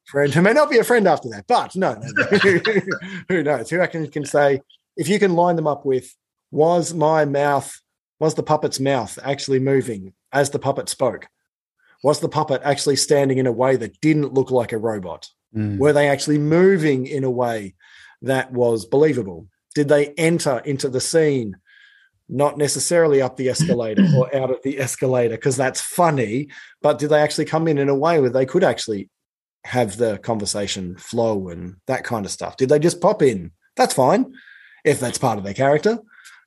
friend who may not be a friend after that, but no, no, no. who knows? Who can, can say, if you can line them up with, was my mouth, was the puppet's mouth actually moving as the puppet spoke? Was the puppet actually standing in a way that didn't look like a robot? Mm. Were they actually moving in a way that was believable? Did they enter into the scene not necessarily up the escalator or out of the escalator because that's funny but did they actually come in in a way where they could actually have the conversation flow and that kind of stuff? Did they just pop in? That's fine if that's part of their character.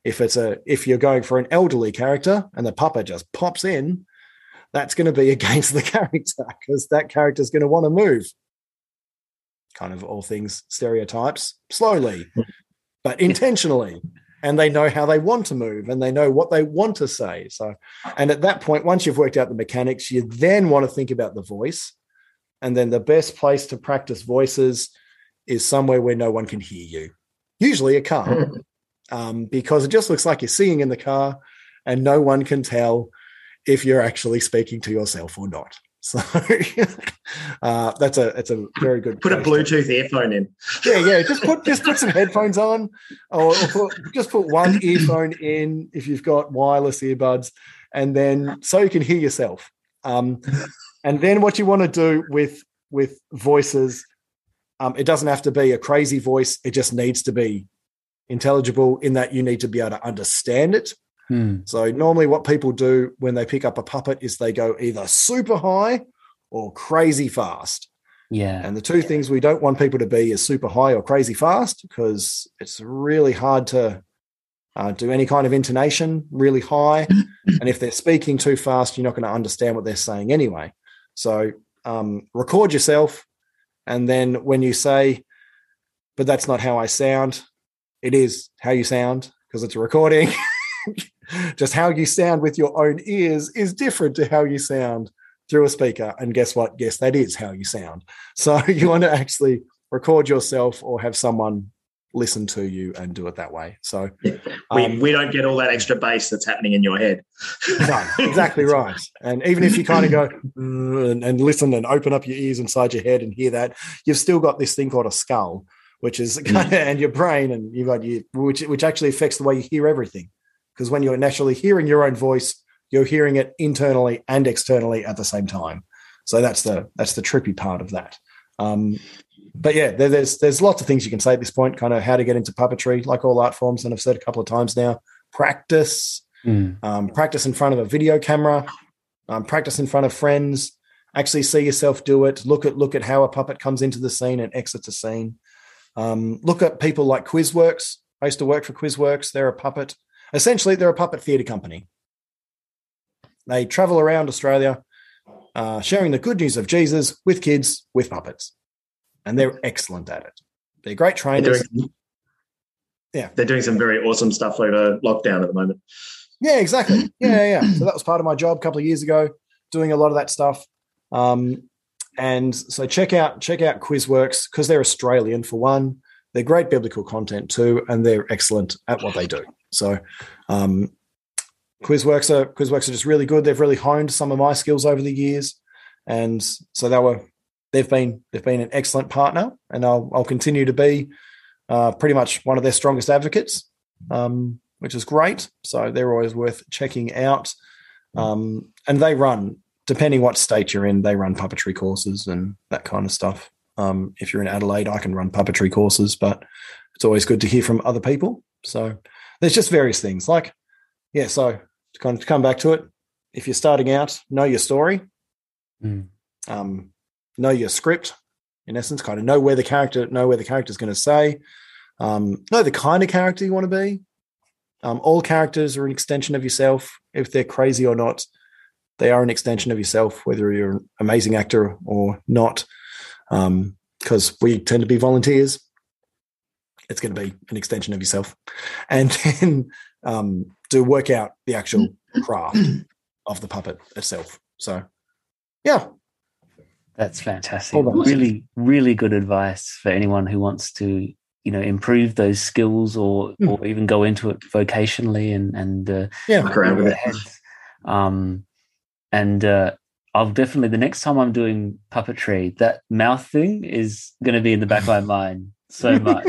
If it's a if you're going for an elderly character and the puppet just pops in, that's going to be against the character because that character is going to want to move. Kind of all things stereotypes slowly, but intentionally. And they know how they want to move and they know what they want to say. So, and at that point, once you've worked out the mechanics, you then want to think about the voice. And then the best place to practice voices is somewhere where no one can hear you, usually a car, um, because it just looks like you're singing in the car and no one can tell if you're actually speaking to yourself or not. So uh, that's a it's a very good. Put a Bluetooth to, earphone in. Yeah, yeah. Just put just put some headphones on, or, or put, just put one earphone in if you've got wireless earbuds, and then so you can hear yourself. Um, and then what you want to do with with voices, um, it doesn't have to be a crazy voice. It just needs to be intelligible in that you need to be able to understand it Hmm. So normally what people do when they pick up a puppet is they go either super high or crazy fast. Yeah. And the two things we don't want people to be is super high or crazy fast because it's really hard to uh, do any kind of intonation really high. and if they're speaking too fast, you're not going to understand what they're saying anyway. So um, record yourself. And then when you say, but that's not how I sound, it is how you sound because it's a recording. just how you sound with your own ears is different to how you sound through a speaker. And guess what? Yes, that is how you sound. So you want to actually record yourself or have someone listen to you and do it that way. So we, um, we don't get all that extra bass that's happening in your head. no, exactly right. And even if you kind of go and, and, listen and open up your ears inside your head and hear that, you've still got this thing called a skull, which is mm. and your brain, and you've got you, which which actually affects the way you hear everything because when you're naturally hearing your own voice, you're hearing it internally and externally at the same time. So that's the that's the trippy part of that. Um, but yeah, there, there's there's lots of things you can say at this point. Kind of how to get into puppetry, like all art forms, and I've said a couple of times now. Practice, mm. um, practice in front of a video camera, um, practice in front of friends. Actually, see yourself do it. Look at look at how a puppet comes into the scene and exits a scene. Um, look at people like Quizworks. I used to work for Quizworks. They're a puppet Essentially, they're a puppet theatre company. They travel around Australia, uh, sharing the good news of Jesus with kids with puppets, and they're excellent at it. They're great trainers. They're doing, yeah, they're doing some very awesome stuff over lockdown at the moment. Yeah, exactly. Yeah, yeah. So that was part of my job a couple of years ago, doing a lot of that stuff. Um, and so check out check out Quizworks because they're Australian for one. They're great biblical content too, and they're excellent at what they do. So, um, Quizworks are Quizworks are just really good. They've really honed some of my skills over the years, and so they were they've been they've been an excellent partner, and I'll I'll continue to be uh, pretty much one of their strongest advocates, um, which is great. So they're always worth checking out, um, and they run depending what state you're in, they run puppetry courses and that kind of stuff. Um, if you're in Adelaide, I can run puppetry courses, but it's always good to hear from other people. So there's just various things like, yeah. So to kind of come back to it, if you're starting out, know your story, mm. um, know your script. In essence, kind of know where the character, know where the character is going to say, um, know the kind of character you want to be. Um, all characters are an extension of yourself, if they're crazy or not. They are an extension of yourself, whether you're an amazing actor or not, because um, we tend to be volunteers it's going to be an extension of yourself, and then um, to work out the actual craft of the puppet itself. So, yeah, that's fantastic. Really, really good advice for anyone who wants to, you know, improve those skills or mm. or even go into it vocationally and and uh, yeah, around with it. Um, and uh, I'll definitely the next time I'm doing puppetry, that mouth thing is going to be in the back of my mind so much.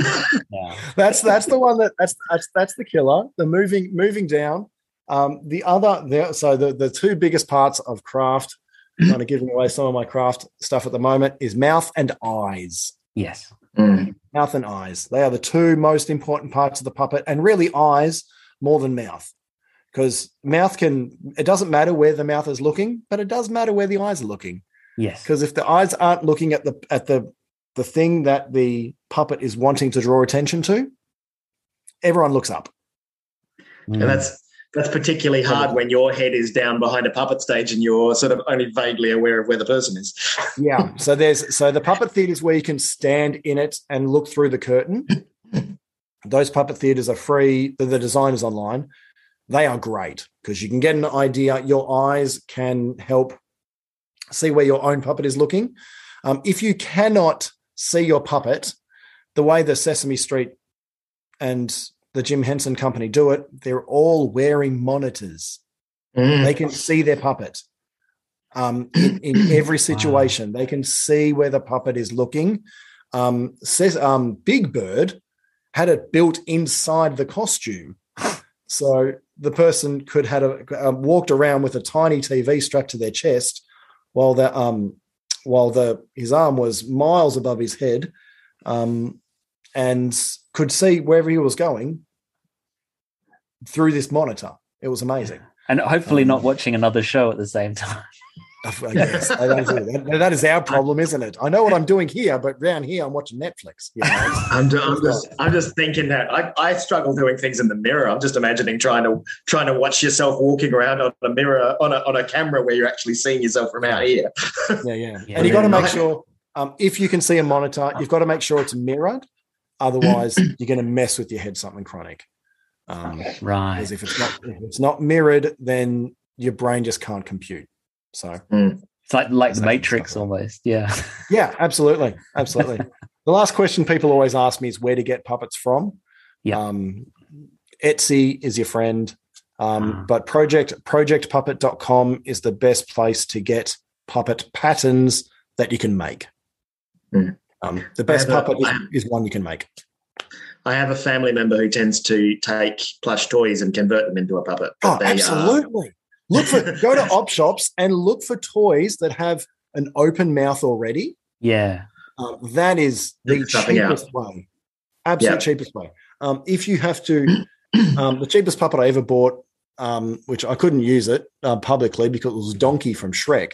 yeah. That's that's the one that that's that's that's the killer. The moving moving down. Um, the other the, so the the two biggest parts of craft, kind of giving away some of my craft stuff at the moment, is mouth and eyes. Yes. Mm. Mouth and eyes. They are the two most important parts of the puppet, and really eyes more than mouth. Because mouth can, it doesn't matter where the mouth is looking, but it does matter where the eyes are looking. Yes. Because if the eyes aren't looking at the at the the thing that the puppet is wanting to draw attention to, everyone looks up. Mm. And that's that's particularly hard when your head is down behind a puppet stage and you're sort of only vaguely aware of where the person is. yeah. So there's so the puppet theaters where you can stand in it and look through the curtain. Those puppet theaters are free. The, the design is online. They are great because you can get an idea. Your eyes can help see where your own puppet is looking. Um, if you cannot see your puppet, the way the Sesame Street and the Jim Henson Company do it, they're all wearing monitors. Mm. They can see their puppet um, in, in, every situation. Wow. They can see where the puppet is looking. Um, says um, Big Bird had it built inside the costume, so the person could have a, uh, walked around with a tiny TV strapped to their chest, while the um, while the his arm was miles above his head, um, and could see wherever he was going through this monitor. It was amazing. And hopefully um, not watching another show at the same time. Yes, that, that is our problem, isn't it? I know what I'm doing here, but down here I'm watching Netflix. You know? I'm, just, I'm, just, I'm just thinking that I, I struggle doing things in the mirror. I'm just imagining trying to trying to watch yourself walking around on a mirror on a on a camera where you're actually seeing yourself from out here. yeah, yeah, yeah. And you got to make sure um, if you can see a monitor, you've got to make sure it's mirrored. Otherwise, you're going to mess with your head something chronic. Um, right. Because if it's not if it's not mirrored, then your brain just can't compute. So mm. it's like like the Matrix almost. Yeah. Yeah, absolutely, absolutely. the last question people always ask me is where to get puppets from. Yeah. Um, Etsy is your friend. Um, ah. But project projectpuppet.com is the best place to get puppet patterns that you can make. Mm. Um, the best puppet a, is, is, one you can make. I have a family member who tends to take plush toys and convert them into a puppet. Oh, absolutely. Are... Look for go to op shops and look for toys that have an open mouth already. Yeah. Um, that is the cheapest out. way. Absolute cheapest way. Um, if you have to, um, the cheapest puppet I ever bought, um, which I couldn't use it uh, publicly because it was Donkey from Shrek,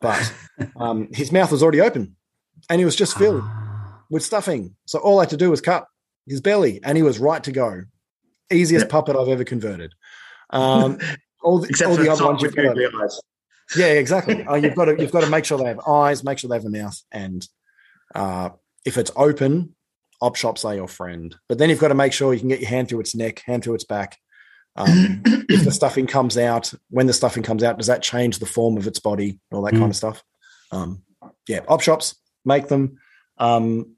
but um, his mouth was already open and he was just filled ah. with stuffing. So all I had to do was cut his belly, and he was right to go. Easiest puppet I've ever converted. Um, all the, Except all the other ones you've got. To, yeah, exactly. uh, you've got to you've got to make sure they have eyes, make sure they have a mouth, and uh, if it's open, op shops are your friend. But then you've got to make sure you can get your hand through its neck, hand through its back. Um, if the stuffing comes out, when the stuffing comes out, does that change the form of its body, all that mm. kind of stuff? Um, yeah, op shops make them. Um,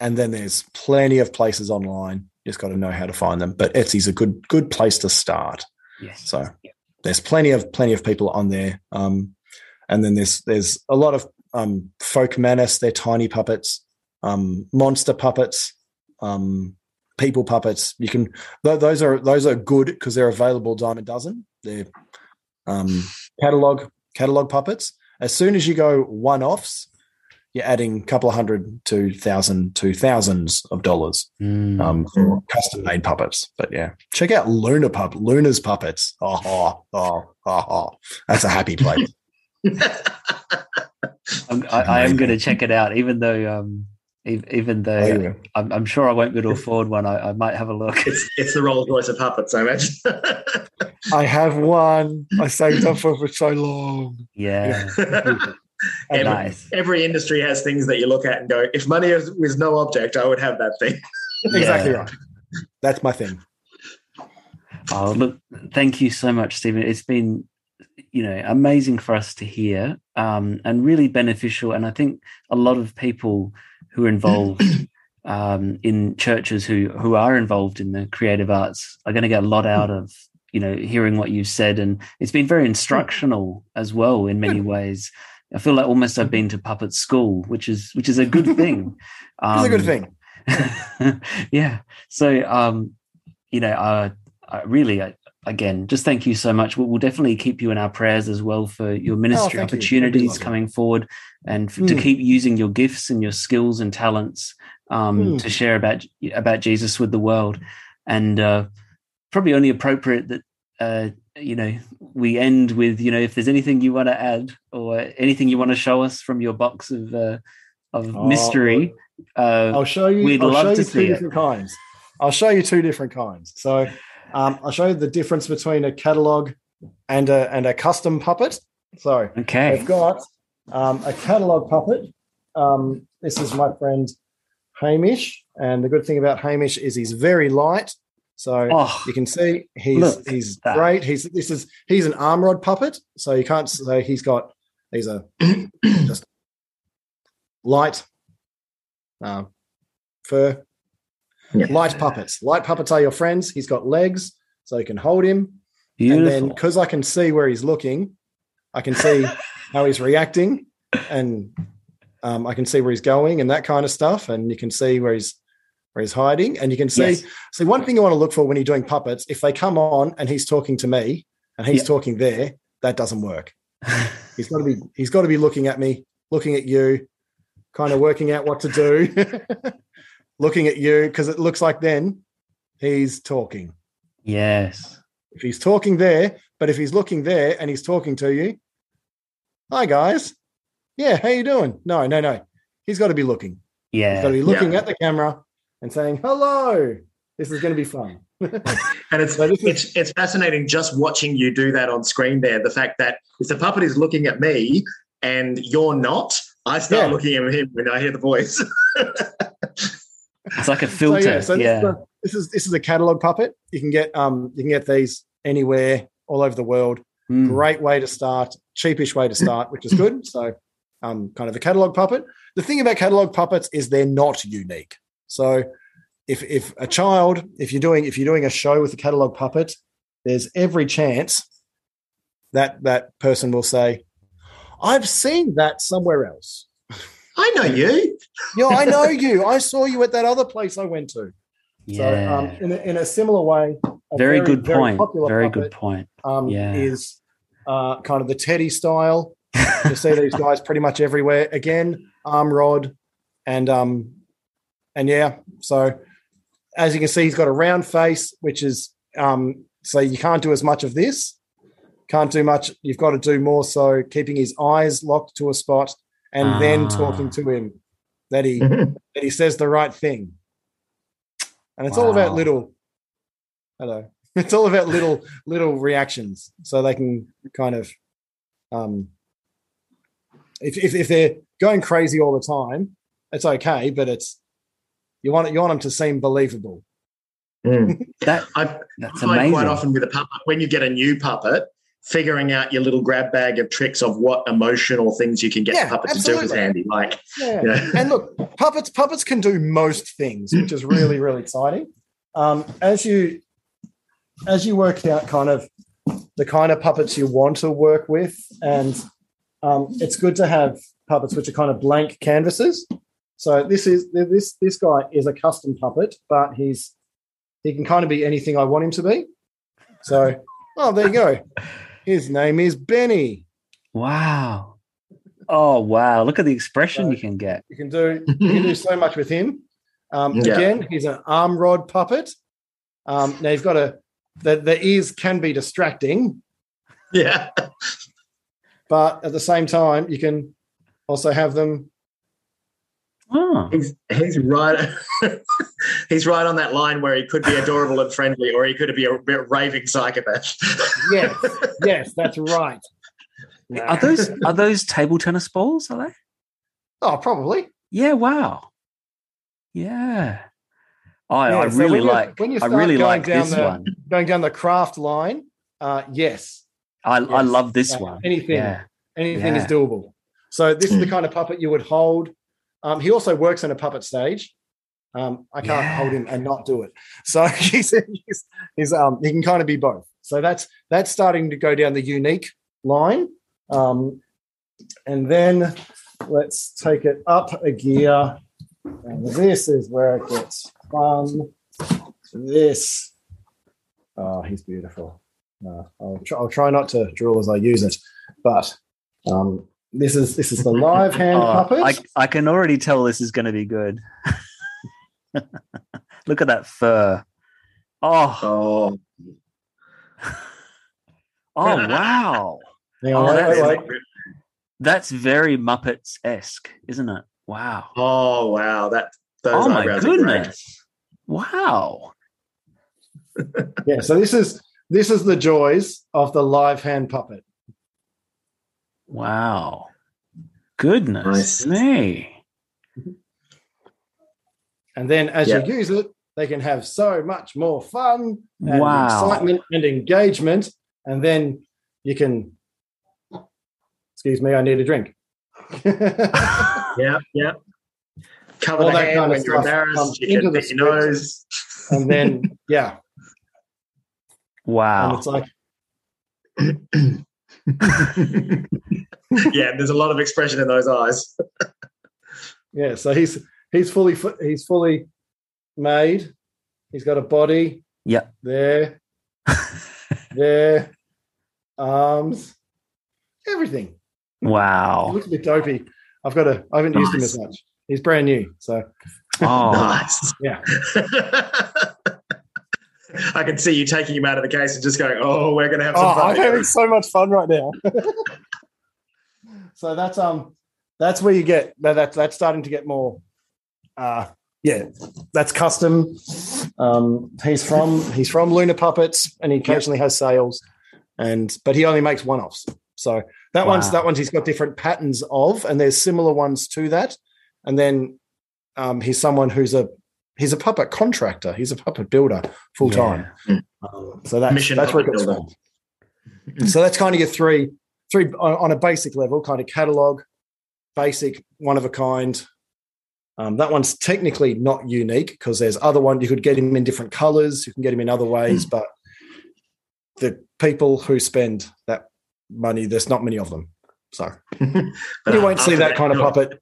and then there's plenty of places online. You just got to know how to find them. But Etsy's a good good place to start. Yes. So there's plenty of plenty of people on there. Um, and then there's there's a lot of um, Folkmanis. They're tiny puppets, um, monster puppets, um, people puppets. You can th- those are those are good because they're available dime a dozen. They're um, catalog catalog puppets. As soon as you go one offs, you're adding a couple of hundred to thousand to thousands of dollars mm. um, for custom made puppets. But yeah, check out Luna Pup, Luna's puppets. Oh, oh, oh, oh, that's a happy place. I'm, I, I am going to check it out, even though um, even though oh, yeah. I'm, I'm, sure I won't be able to afford one. I, I might have a look. It's, it's the Rolls Royce of puppets, I imagine. I have one. I saved up for for so long. Yeah. every, nice. every industry has things that you look at and go, if money was no object, I would have that thing. exactly right. That's my thing. Oh, look, thank you so much, Stephen. It's been, you know, amazing for us to hear um, and really beneficial. And I think a lot of people who are involved um, in churches who who are involved in the creative arts are going to get a lot out of you know hearing what you've said and it's been very instructional as well in many ways I feel like almost I've been to puppet school, which is which is a good thing. Um, it's a good thing. yeah. So, um, you know, uh, I really, I, again, just thank you so much. We'll, we'll, definitely keep you in our prayers as well for your oh, ministry oh, opportunities coming forward, and mm. to hmm. keep using your gifts and your skills and talents um, mm. to share about about Jesus with the world. And uh, probably only appropriate that uh, you know, we end with you know, if there's anything you want to add or anything you want to show us from your box of uh, of oh, mystery, uh, I'll show you. We'd I'll love to see two it. different kinds. I'll show you two different kinds. So um, I'll show you the difference between a catalog and a and a custom puppet. So okay, I've got um, a catalog puppet. Um, this is my friend Hamish, and the good thing about Hamish is he's very light. So oh, you can see he's he's great. He's this is he's an arm rod puppet. So you can't say he's got he's a just light uh, fur yeah. light puppets. Light puppets are your friends. He's got legs, so you can hold him. Beautiful. And then because I can see where he's looking, I can see how he's reacting, and um, I can see where he's going and that kind of stuff. And you can see where he's where he's hiding, and you can see. Yes. See, one thing you want to look for when you're doing puppets, if they come on and he's talking to me and he's talking there, that doesn't work. he's got to be he's got to be looking at me, looking at you, kind of working out what to do, looking at you because it looks like then he's talking. Yes. If he's talking there, but if he's looking there and he's talking to you, hi guys, yeah, how you doing? No, no, no. He's got to be looking. Yeah. He's got to be looking yeah. at the camera and saying, hello, this is going to be fun. and it's, so it's it's fascinating just watching you do that on screen there. The fact that if the puppet is looking at me and you're not, I start yeah. looking at him when I hear the voice. it's like a filter. So, yeah, so yeah. This, is a, this, is this is a catalog puppet. You can get um you can get these anywhere all over the world. Mm. Great way to start, cheapish way to start, which is good. So um kind of a catalog puppet. The thing about catalog puppets is they're not unique. So if if a child, if you're doing if you're doing a show with a catalog puppet, there's every chance that that person will say, I've seen that somewhere else. I know you. yeah, I know you. I saw you at that other place I went to. Yeah. So, um, in, a, in a similar way, a very, very, good very point. Very good point. Um, yeah. Is uh, kind of the Teddy style. you see these guys pretty much everywhere. Again, arm rod, and um, and yeah. So as you can see, he's got a round face, which is um, so you can't do as much of this can't do much. You've got to do more so keeping his eyes locked to a spot and ah. then talking to him that he that he says the right thing. And it's wow. all about little hello. It's all about little little reactions so they can kind of um if, if, if they're going crazy all the time, it's okay, but it's you want you want them to seem believable. Mm. that I that's find amazing. quite often with a puppet when you get a new puppet, figuring out your little grab bag of tricks of what emotional things you can get yeah, puppets absolutely. to do is handy. Like, yeah. You know. and look, puppets puppets can do most things, which is really really exciting. Um, as you as you work out kind of the kind of puppets you want to work with, and um, it's good to have puppets which are kind of blank canvases. So this is this this guy is a custom puppet, but he's he can kind of be anything I want him to be. So, oh, there you go. His name is Benny. Wow. Oh wow! Look at the expression so you can get. You can do you can do so much with him. Um, yeah. Again, he's an arm rod puppet. Um, now you've got a the, the ears can be distracting. Yeah. but at the same time, you can also have them Oh. He's he's right. he's right on that line where he could be adorable and friendly, or he could be a, a raving psychopath. yes, yes, that's right. Are those are those table tennis balls? Are they? Oh, probably. Yeah. Wow. Yeah. I, yeah, I so really like. When you I really like this the, one. Going down the craft line, uh, yes. I, yes. I love this uh, one. Anything, yeah. anything yeah. is doable. So this is the kind of puppet you would hold um, he also works in a puppet stage. Um, I can't yeah. hold him and not do it. So he's, he's, he's um, he can kind of be both. So that's that's starting to go down the unique line. Um, and then let's take it up a gear. And this is where it gets fun. This, oh, he's beautiful. Uh, I'll, try, I'll try not to drool as I use it, but um, this is this is the live hand oh, puppet. I, I can already tell this is going to be good. Look at that fur. Oh. oh. Oh wow! oh, that's, that's very Muppets esque, isn't it? Wow! Oh wow! That those oh my goodness! Wow! yeah. So this is this is the joys of the live hand puppet. Wow! Goodness nice. me! And then as you use it, they can have so much more fun and wow. excitement and engagement. And then you can, excuse me, I need a drink. yeah, yeah. Cover All the hand kind when you're embarrassed. You can your nose. And then, yeah. Wow. And it's like, yeah, there's a lot of expression in those eyes. yeah, so he's he's fully he's fully made. He's got a body. Yeah. There. there. Arms. Everything. Wow. He looks a bit dopey. I've got a I haven't nice. used him as much. He's brand new, so. Oh, nice. Yeah. I can see you taking him out of the case and just going, "Oh, we're going to have some oh, fun." I'm having so much fun right now. So that's um, that's where you get that. That's that's starting to get more uh, yeah, that's custom. Um, he's from he's from Luna Puppets, and he occasionally has sales, and but he only makes one offs. So that wow. one's that one's he's got different patterns of, and there's similar ones to that. And then um, he's someone who's a he's a puppet contractor. He's a puppet builder full time. Yeah. Um, so that's Mission that's where it gets from. So that's kind of your three three on a basic level, kind of catalog, basic, one of a kind, um, that one's technically not unique because there's other one you could get him in different colors, you can get him in other ways, mm. but the people who spend that money, there's not many of them. So you won't see that kind of puppet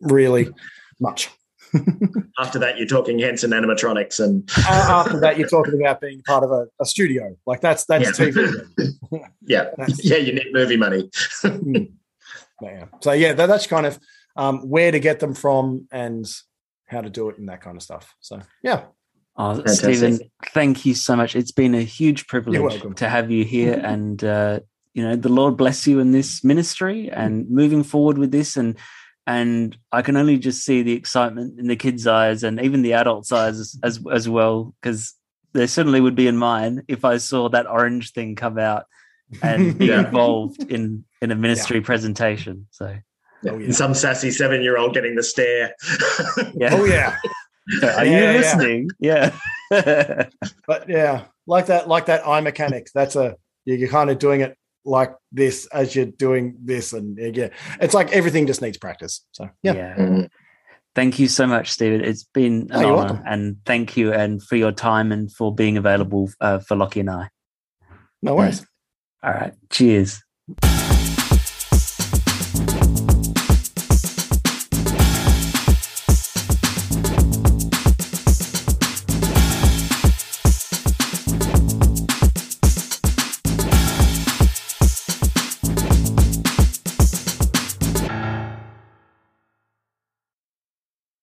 really much. after that, you're talking Henson animatronics, and uh, after that, you're talking about being part of a, a studio. Like that's that's yeah. TV. yeah, that's, yeah, you need movie money. Hmm. yeah. So yeah, that, that's kind of um, where to get them from, and how to do it, and that kind of stuff. So, yeah. Oh, Stephen, thank you so much. It's been a huge privilege to have you here, and uh, you know, the Lord bless you in this ministry and moving forward with this, and and I can only just see the excitement in the kids' eyes and even the adults' eyes as as, as well, because there certainly would be in mine if I saw that orange thing come out and be yeah. involved in in a ministry yeah. presentation. So Oh, yeah. Some sassy seven year old getting the stare. yeah. Oh, yeah. Are yeah, you listening? Yeah. yeah. but yeah, like that, like that eye mechanic. That's a, you're kind of doing it like this as you're doing this. And yeah, it's like everything just needs practice. So, yeah. yeah. Mm-hmm. Thank you so much, Stephen. It's been an oh, honor. And thank you and for your time and for being available uh, for Lochy and I. No worries. All right. Cheers.